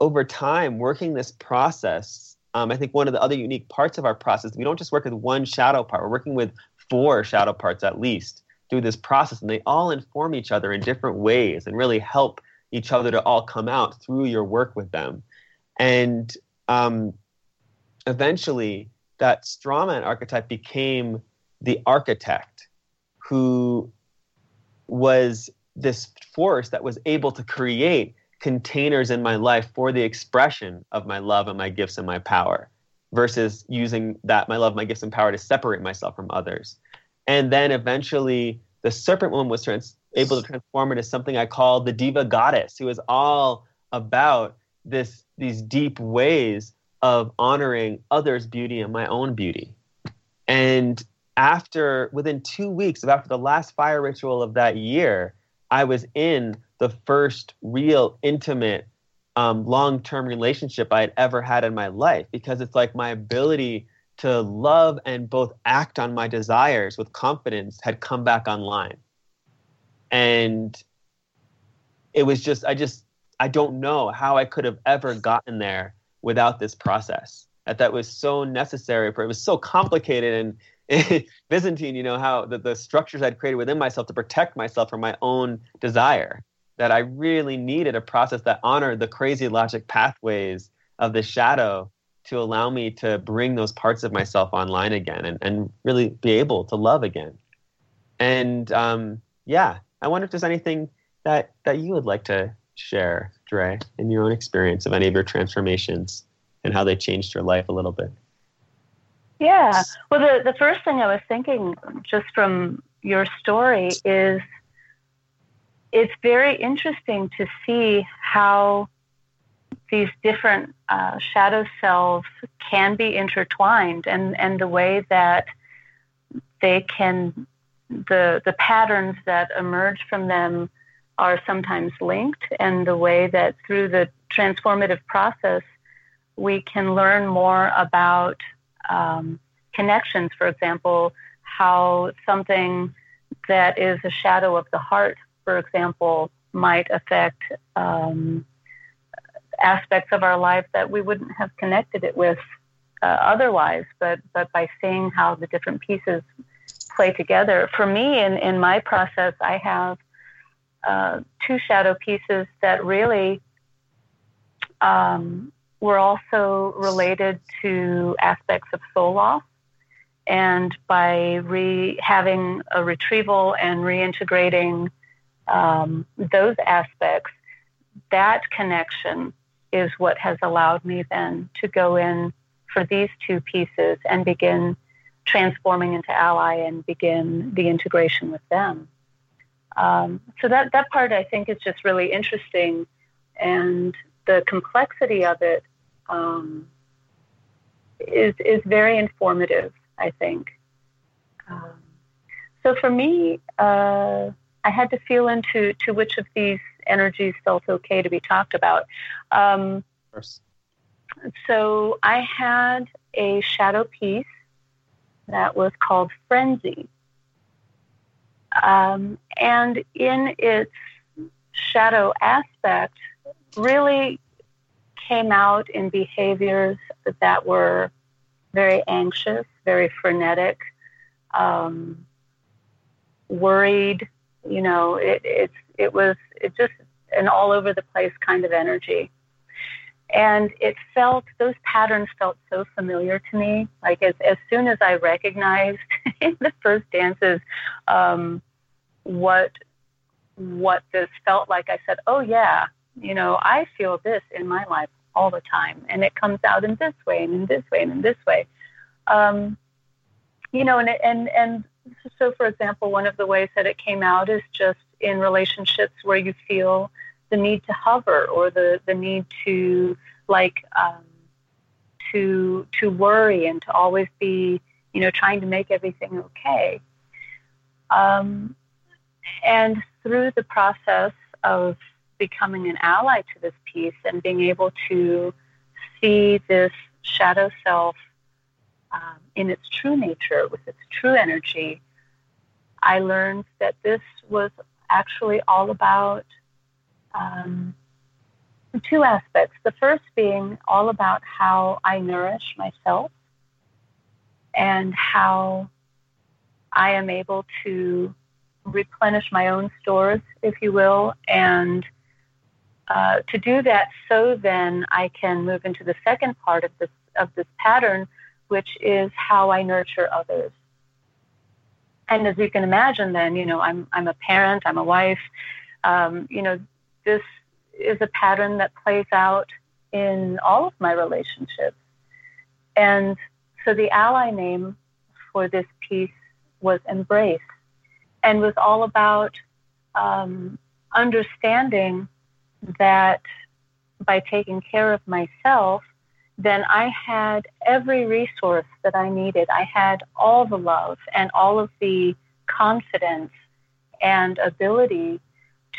over time, working this process, um, I think one of the other unique parts of our process, we don't just work with one shadow part, we're working with four shadow parts at least through this process, and they all inform each other in different ways and really help each other to all come out through your work with them. And um, eventually, that strong man archetype became the architect who was this force that was able to create containers in my life for the expression of my love and my gifts and my power versus using that my love my gifts and power to separate myself from others. And then eventually the serpent woman was trans- able to transform into something i call the diva goddess who is all about this these deep ways of honoring others beauty and my own beauty. And after within two weeks of after the last fire ritual of that year i was in the first real intimate um, long-term relationship i had ever had in my life because it's like my ability to love and both act on my desires with confidence had come back online. And it was just i just i don't know how i could have ever gotten there without this process that that was so necessary for it was so complicated and [laughs] Byzantine, you know, how the, the structures I'd created within myself to protect myself from my own desire, that I really needed a process that honored the crazy logic pathways of the shadow to allow me to bring those parts of myself online again and, and really be able to love again. And um, yeah, I wonder if there's anything that, that you would like to share, Dre, in your own experience of any of your transformations and how they changed your life a little bit. Yeah. Well, the, the first thing I was thinking just from your story is it's very interesting to see how these different uh, shadow selves can be intertwined and, and the way that they can, the, the patterns that emerge from them are sometimes linked, and the way that through the transformative process, we can learn more about um, connections, for example, how something that is a shadow of the heart, for example, might affect um, aspects of our life that we wouldn't have connected it with uh, otherwise. But but by seeing how the different pieces play together, for me in in my process, I have uh, two shadow pieces that really um, were also related to aspects of soul loss. And by re- having a retrieval and reintegrating um, those aspects, that connection is what has allowed me then to go in for these two pieces and begin transforming into ally and begin the integration with them. Um, so that that part I think is just really interesting, and the complexity of it um, is is very informative. I think. Um, so for me, uh, I had to feel into to which of these energies felt okay to be talked about. Um, so I had a shadow piece that was called Frenzy. Um, and in its shadow aspect, really came out in behaviors that were very anxious, very frenetic, um, worried. You know, it, it's it was it just an all over the place kind of energy, and it felt those patterns felt so familiar to me. Like as as soon as I recognized [laughs] in the first dances um, what what this felt like, I said, "Oh yeah, you know, I feel this in my life all the time, and it comes out in this way and in this way and in this way." Um, you know, and and and so, for example, one of the ways that it came out is just in relationships where you feel the need to hover or the the need to like um, to to worry and to always be you know trying to make everything okay. Um, and through the process of becoming an ally to this piece and being able to see this shadow self um, in its true nature, with its true energy, I learned that this was actually all about um, two aspects. The first being all about how I nourish myself and how I am able to replenish my own stores, if you will, and uh, to do that so then I can move into the second part of this of this pattern, which is how I nurture others. And as you can imagine, then, you know, I'm, I'm a parent, I'm a wife, um, you know, this is a pattern that plays out in all of my relationships. And so the ally name for this piece was embrace and was all about um, understanding that by taking care of myself, then I had every resource that I needed. I had all the love and all of the confidence and ability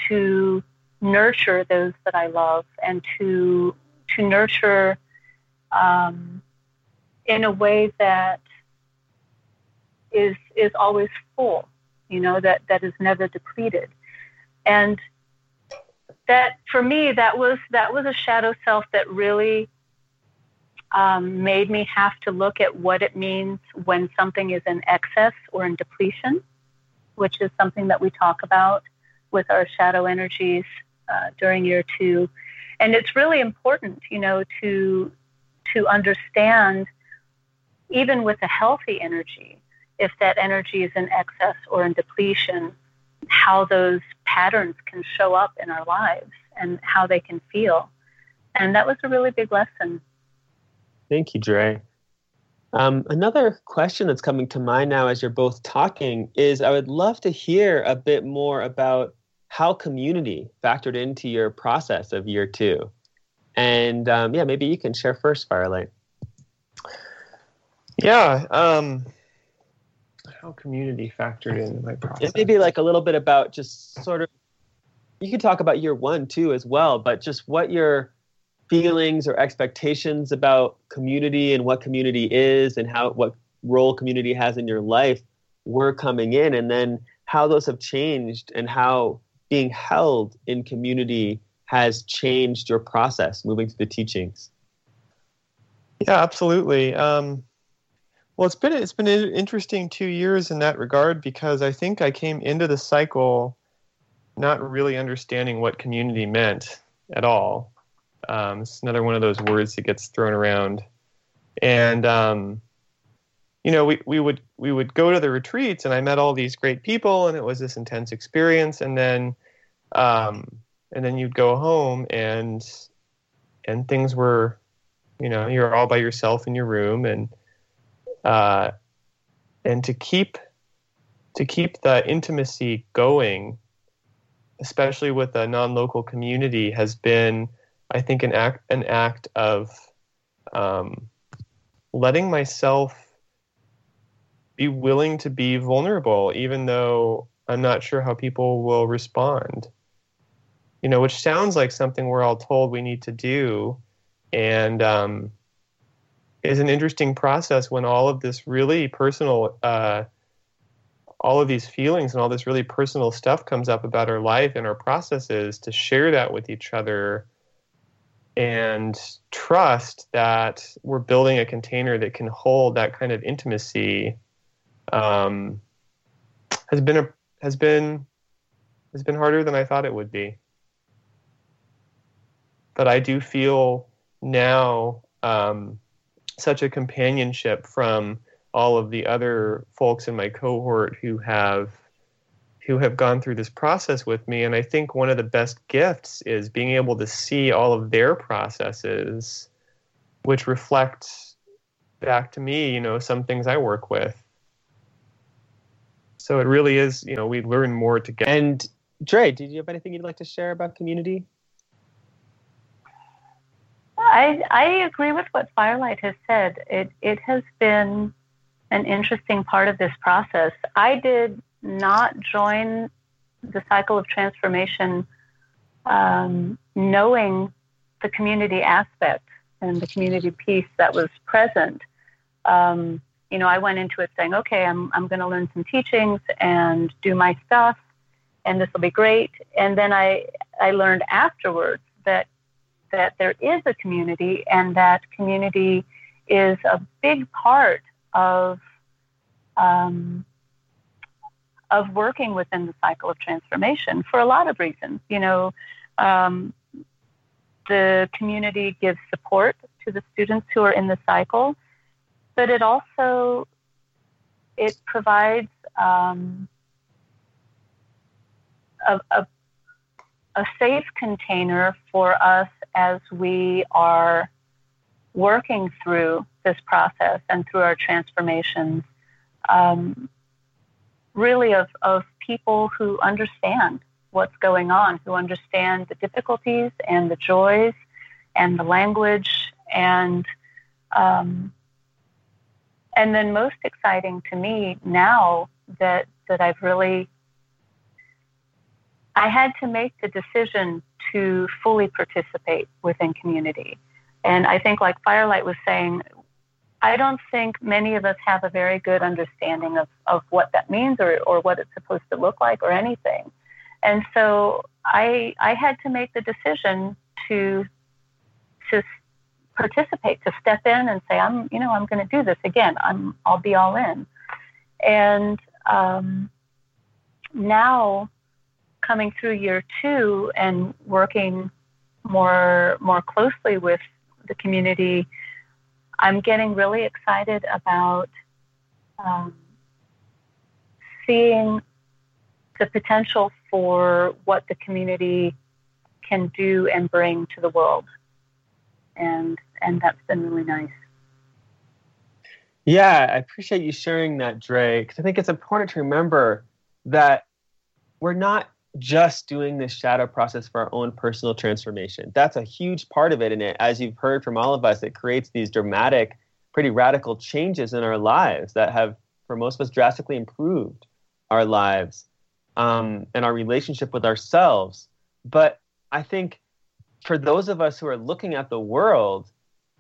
to nurture those that I love and to to nurture um, in a way that is is always full, you know, that that is never depleted. And that for me that was that was a shadow self that really um, made me have to look at what it means when something is in excess or in depletion, which is something that we talk about with our shadow energies uh, during year two. And it's really important, you know, to to understand even with a healthy energy, if that energy is in excess or in depletion, how those patterns can show up in our lives and how they can feel. And that was a really big lesson. Thank you, Dre. Um, another question that's coming to mind now as you're both talking is I would love to hear a bit more about how community factored into your process of year two. And um, yeah, maybe you can share first, Firelight. Yeah. Um, how community factored into my process. It may be like a little bit about just sort of, you could talk about year one too as well, but just what your feelings or expectations about community and what community is and how what role community has in your life were coming in and then how those have changed and how being held in community has changed your process moving to the teachings yeah absolutely um, well, it's been it's been an interesting two years in that regard because I think I came into the cycle not really understanding what community meant at all. Um, it's another one of those words that gets thrown around, and um, you know, we, we would we would go to the retreats, and I met all these great people, and it was this intense experience, and then um, and then you'd go home, and and things were, you know, you're all by yourself in your room, and uh, and to keep to keep the intimacy going, especially with a non-local community, has been, I think, an act an act of um, letting myself be willing to be vulnerable, even though I'm not sure how people will respond. You know, which sounds like something we're all told we need to do, and um, is an interesting process when all of this really personal, uh, all of these feelings and all this really personal stuff comes up about our life and our processes to share that with each other and trust that we're building a container that can hold that kind of intimacy um, has been a, has been has been harder than I thought it would be. But I do feel now um, such a companionship from all of the other folks in my cohort who have who have gone through this process with me and i think one of the best gifts is being able to see all of their processes which reflect back to me you know some things i work with so it really is you know we learn more together and dre did you have anything you'd like to share about community I, I agree with what Firelight has said. It, it has been an interesting part of this process. I did not join the cycle of transformation um, knowing the community aspect and the community piece that was present. Um, you know, I went into it saying, okay, I'm, I'm going to learn some teachings and do my stuff, and this will be great. And then I, I learned afterwards that that there is a community and that community is a big part of um, of working within the cycle of transformation for a lot of reasons. You know, um, the community gives support to the students who are in the cycle, but it also it provides um, a, a a safe container for us as we are working through this process and through our transformations, um, really of, of people who understand what's going on, who understand the difficulties and the joys and the language and um, and then most exciting to me now that that I've really I had to make the decision to fully participate within community. And I think like Firelight was saying, I don't think many of us have a very good understanding of, of what that means or, or what it's supposed to look like or anything. And so I I had to make the decision to to participate, to step in and say, I'm, you know, I'm going to do this again. I'm, I'll be all in. And um, now, coming through year two and working more more closely with the community, I'm getting really excited about um, seeing the potential for what the community can do and bring to the world and and that's been really nice. Yeah, I appreciate you sharing that, Dre, because I think it's important to remember that we're not just doing this shadow process for our own personal transformation. That's a huge part of it. And it, as you've heard from all of us, it creates these dramatic, pretty radical changes in our lives that have, for most of us, drastically improved our lives um, and our relationship with ourselves. But I think for those of us who are looking at the world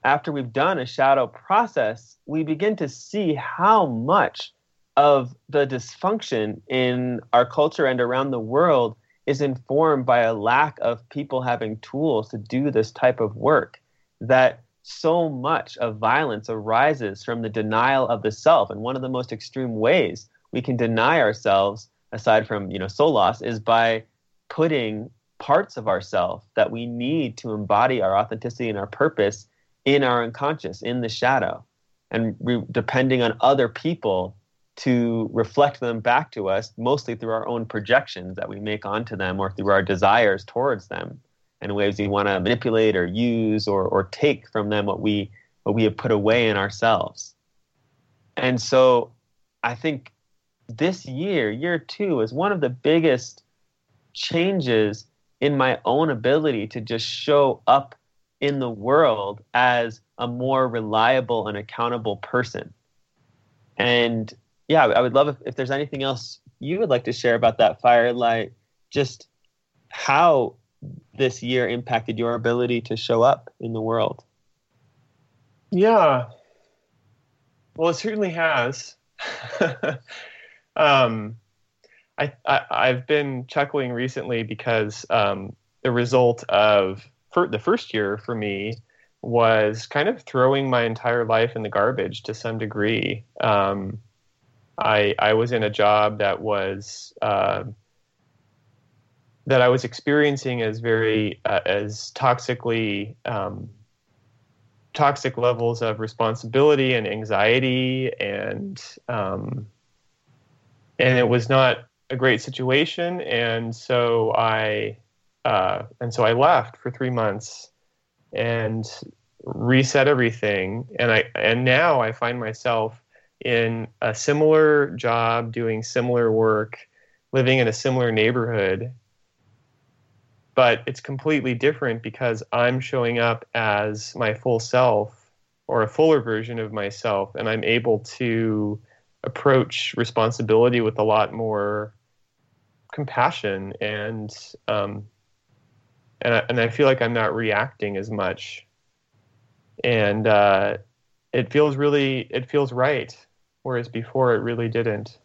after we've done a shadow process, we begin to see how much of the dysfunction in our culture and around the world is informed by a lack of people having tools to do this type of work. That so much of violence arises from the denial of the self. And one of the most extreme ways we can deny ourselves, aside from you know soul loss, is by putting parts of ourselves that we need to embody our authenticity and our purpose in our unconscious, in the shadow, and re- depending on other people to reflect them back to us, mostly through our own projections that we make onto them or through our desires towards them in ways we want to manipulate or use or, or take from them what we what we have put away in ourselves. And so I think this year, year two, is one of the biggest changes in my own ability to just show up in the world as a more reliable and accountable person. And yeah, I would love if, if there's anything else you would like to share about that firelight, just how this year impacted your ability to show up in the world. Yeah. Well, it certainly has. [laughs] um, I, I have been chuckling recently because um, the result of the first year for me was kind of throwing my entire life in the garbage to some degree. Um, I I was in a job that was uh, that I was experiencing as very uh, as toxically um, toxic levels of responsibility and anxiety and um, and it was not a great situation, and so I uh, and so I left for three months and reset everything, and I and now I find myself in a similar job, doing similar work, living in a similar neighborhood, but it's completely different because I'm showing up as my full self or a fuller version of myself, and I'm able to approach responsibility with a lot more compassion and um, and I, and I feel like I'm not reacting as much, and uh, it feels really it feels right, whereas before it really didn't.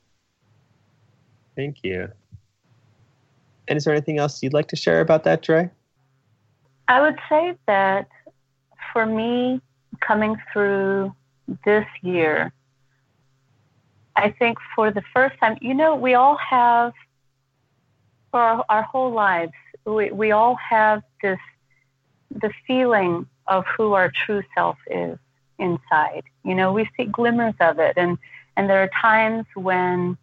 Thank you. And is there anything else you'd like to share about that, Dre? I would say that for me, coming through this year, I think for the first time, you know, we all have, for our, our whole lives, we, we all have this, the feeling of who our true self is inside. You know, we see glimmers of it, and, and there are times when,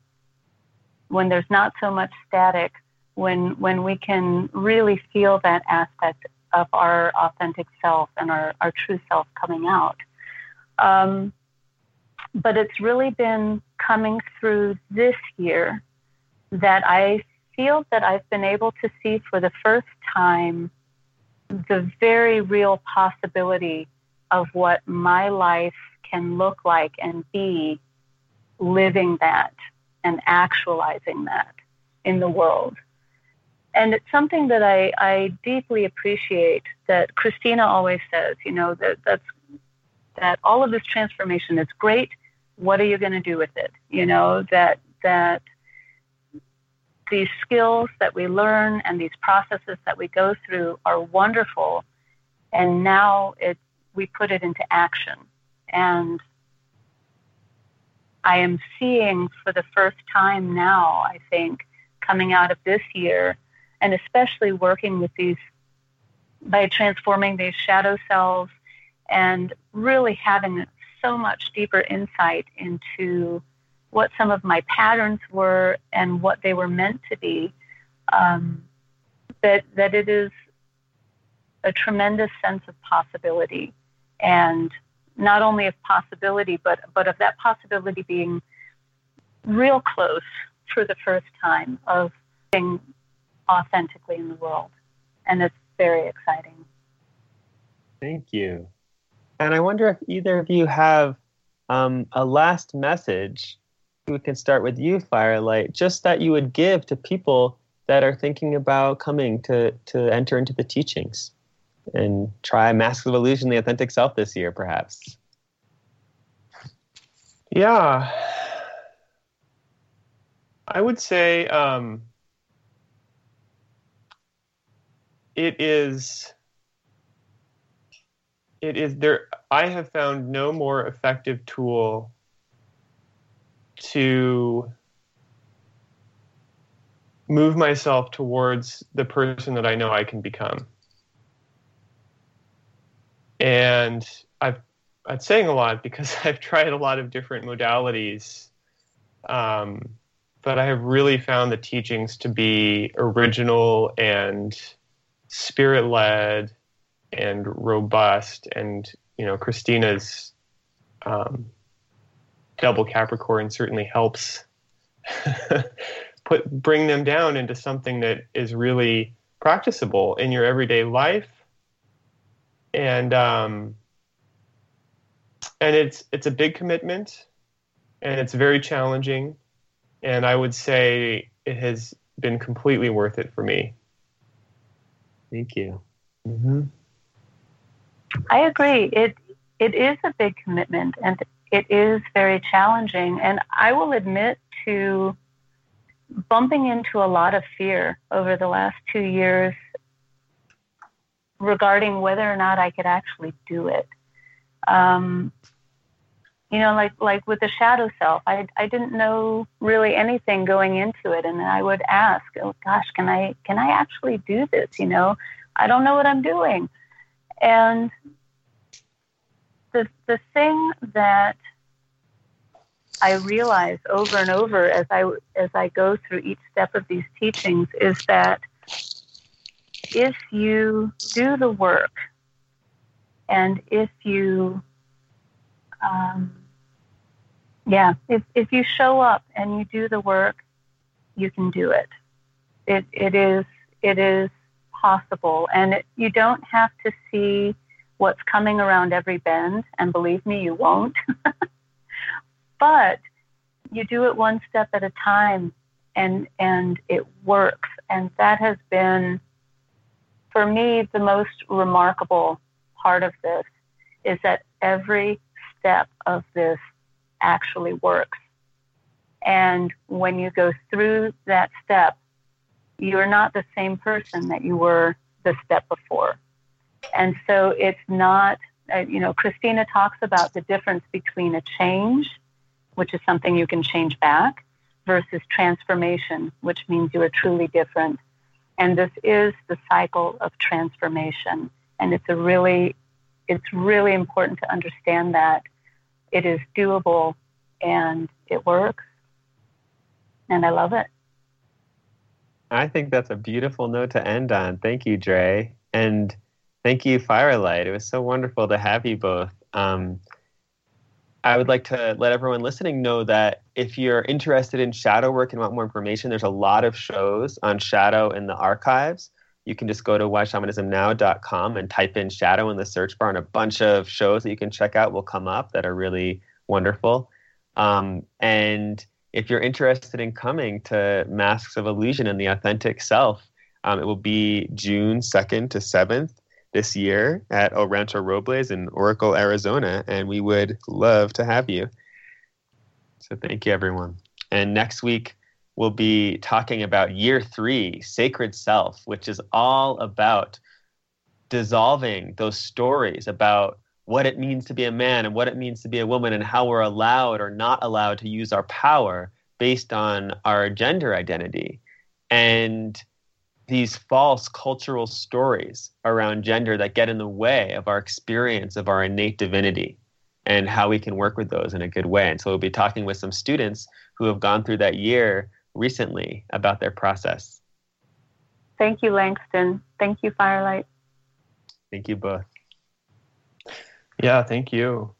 when there's not so much static, when when we can really feel that aspect of our authentic self and our, our true self coming out. Um, but it's really been coming through this year that I feel that I've been able to see for the first time the very real possibility of what my life can look like and be living that and actualizing that in the world. And it's something that I, I deeply appreciate that Christina always says, you know, that that's that all of this transformation is great. What are you going to do with it? You know, that that these skills that we learn and these processes that we go through are wonderful. And now it we put it into action. And I am seeing for the first time now, I think, coming out of this year, and especially working with these by transforming these shadow selves and really having so much deeper insight into what some of my patterns were and what they were meant to be. Um, that that it is a tremendous sense of possibility, and not only of possibility, but but of that possibility being real close for the first time of being authentically in the world, and it's very exciting. Thank you. And I wonder if either of you have um, a last message. We can start with you, Firelight, just that you would give to people that are thinking about coming to, to enter into the teachings and try Mask of Illusion, the authentic self this year, perhaps. Yeah. I would say um, it is it is there i have found no more effective tool to move myself towards the person that i know i can become and i've i'm saying a lot because [laughs] i've tried a lot of different modalities um, but i have really found the teachings to be original and spirit led and robust. And you know, Christina's um, double Capricorn certainly helps [laughs] put bring them down into something that is really practicable in your everyday life. And um, and it's it's a big commitment, and it's very challenging. And I would say it has been completely worth it for me. Thank you. Mm-hmm. I agree. It it is a big commitment and it is very challenging. And I will admit to bumping into a lot of fear over the last two years regarding whether or not I could actually do it. Um, you know, like like with the shadow self, I I didn't know really anything going into it, and I would ask, "Oh gosh, can I can I actually do this?" You know, I don't know what I'm doing. And the, the thing that I realize over and over as I, as I go through each step of these teachings is that if you do the work and if you, um, yeah, if, if you show up and you do the work, you can do it. It, it is, it is possible. And it, you don't have to see what's coming around every bend, and believe me, you won't. [laughs] but you do it one step at a time, and and it works. And that has been, for me, the most remarkable part of this is that every step of this actually works. And when you go through that step, you're not the same person that you were the step before. And so it's not, uh, you know, Christina talks about the difference between a change, which is something you can change back, versus transformation, which means you are truly different. And this is the cycle of transformation. And it's a really, it's really important to understand that it is doable and it works. And I love it. I think that's a beautiful note to end on. Thank you, Dre. And thank you, Firelight. It was so wonderful to have you both. Um, I would like to let everyone listening know that if you're interested in shadow work and want more information, there's a lot of shows on shadow in the archives. You can just go to whyshamanismnow.com and type in shadow in the search bar, and a bunch of shows that you can check out will come up that are really wonderful. Um, and if you're interested in coming to Masks of Illusion and the Authentic Self, um, it will be June 2nd to 7th this year at El Rancho Robles in Oracle, Arizona, and we would love to have you. So thank you, everyone. And next week, we'll be talking about year three, Sacred Self, which is all about dissolving those stories about what it means to be a man and what it means to be a woman and how we're allowed or not allowed to use our power based on our gender identity. And these false cultural stories around gender that get in the way of our experience of our innate divinity and how we can work with those in a good way. And so we'll be talking with some students who have gone through that year recently about their process. Thank you, Langston. Thank you, Firelight. Thank you both. Yeah, thank you.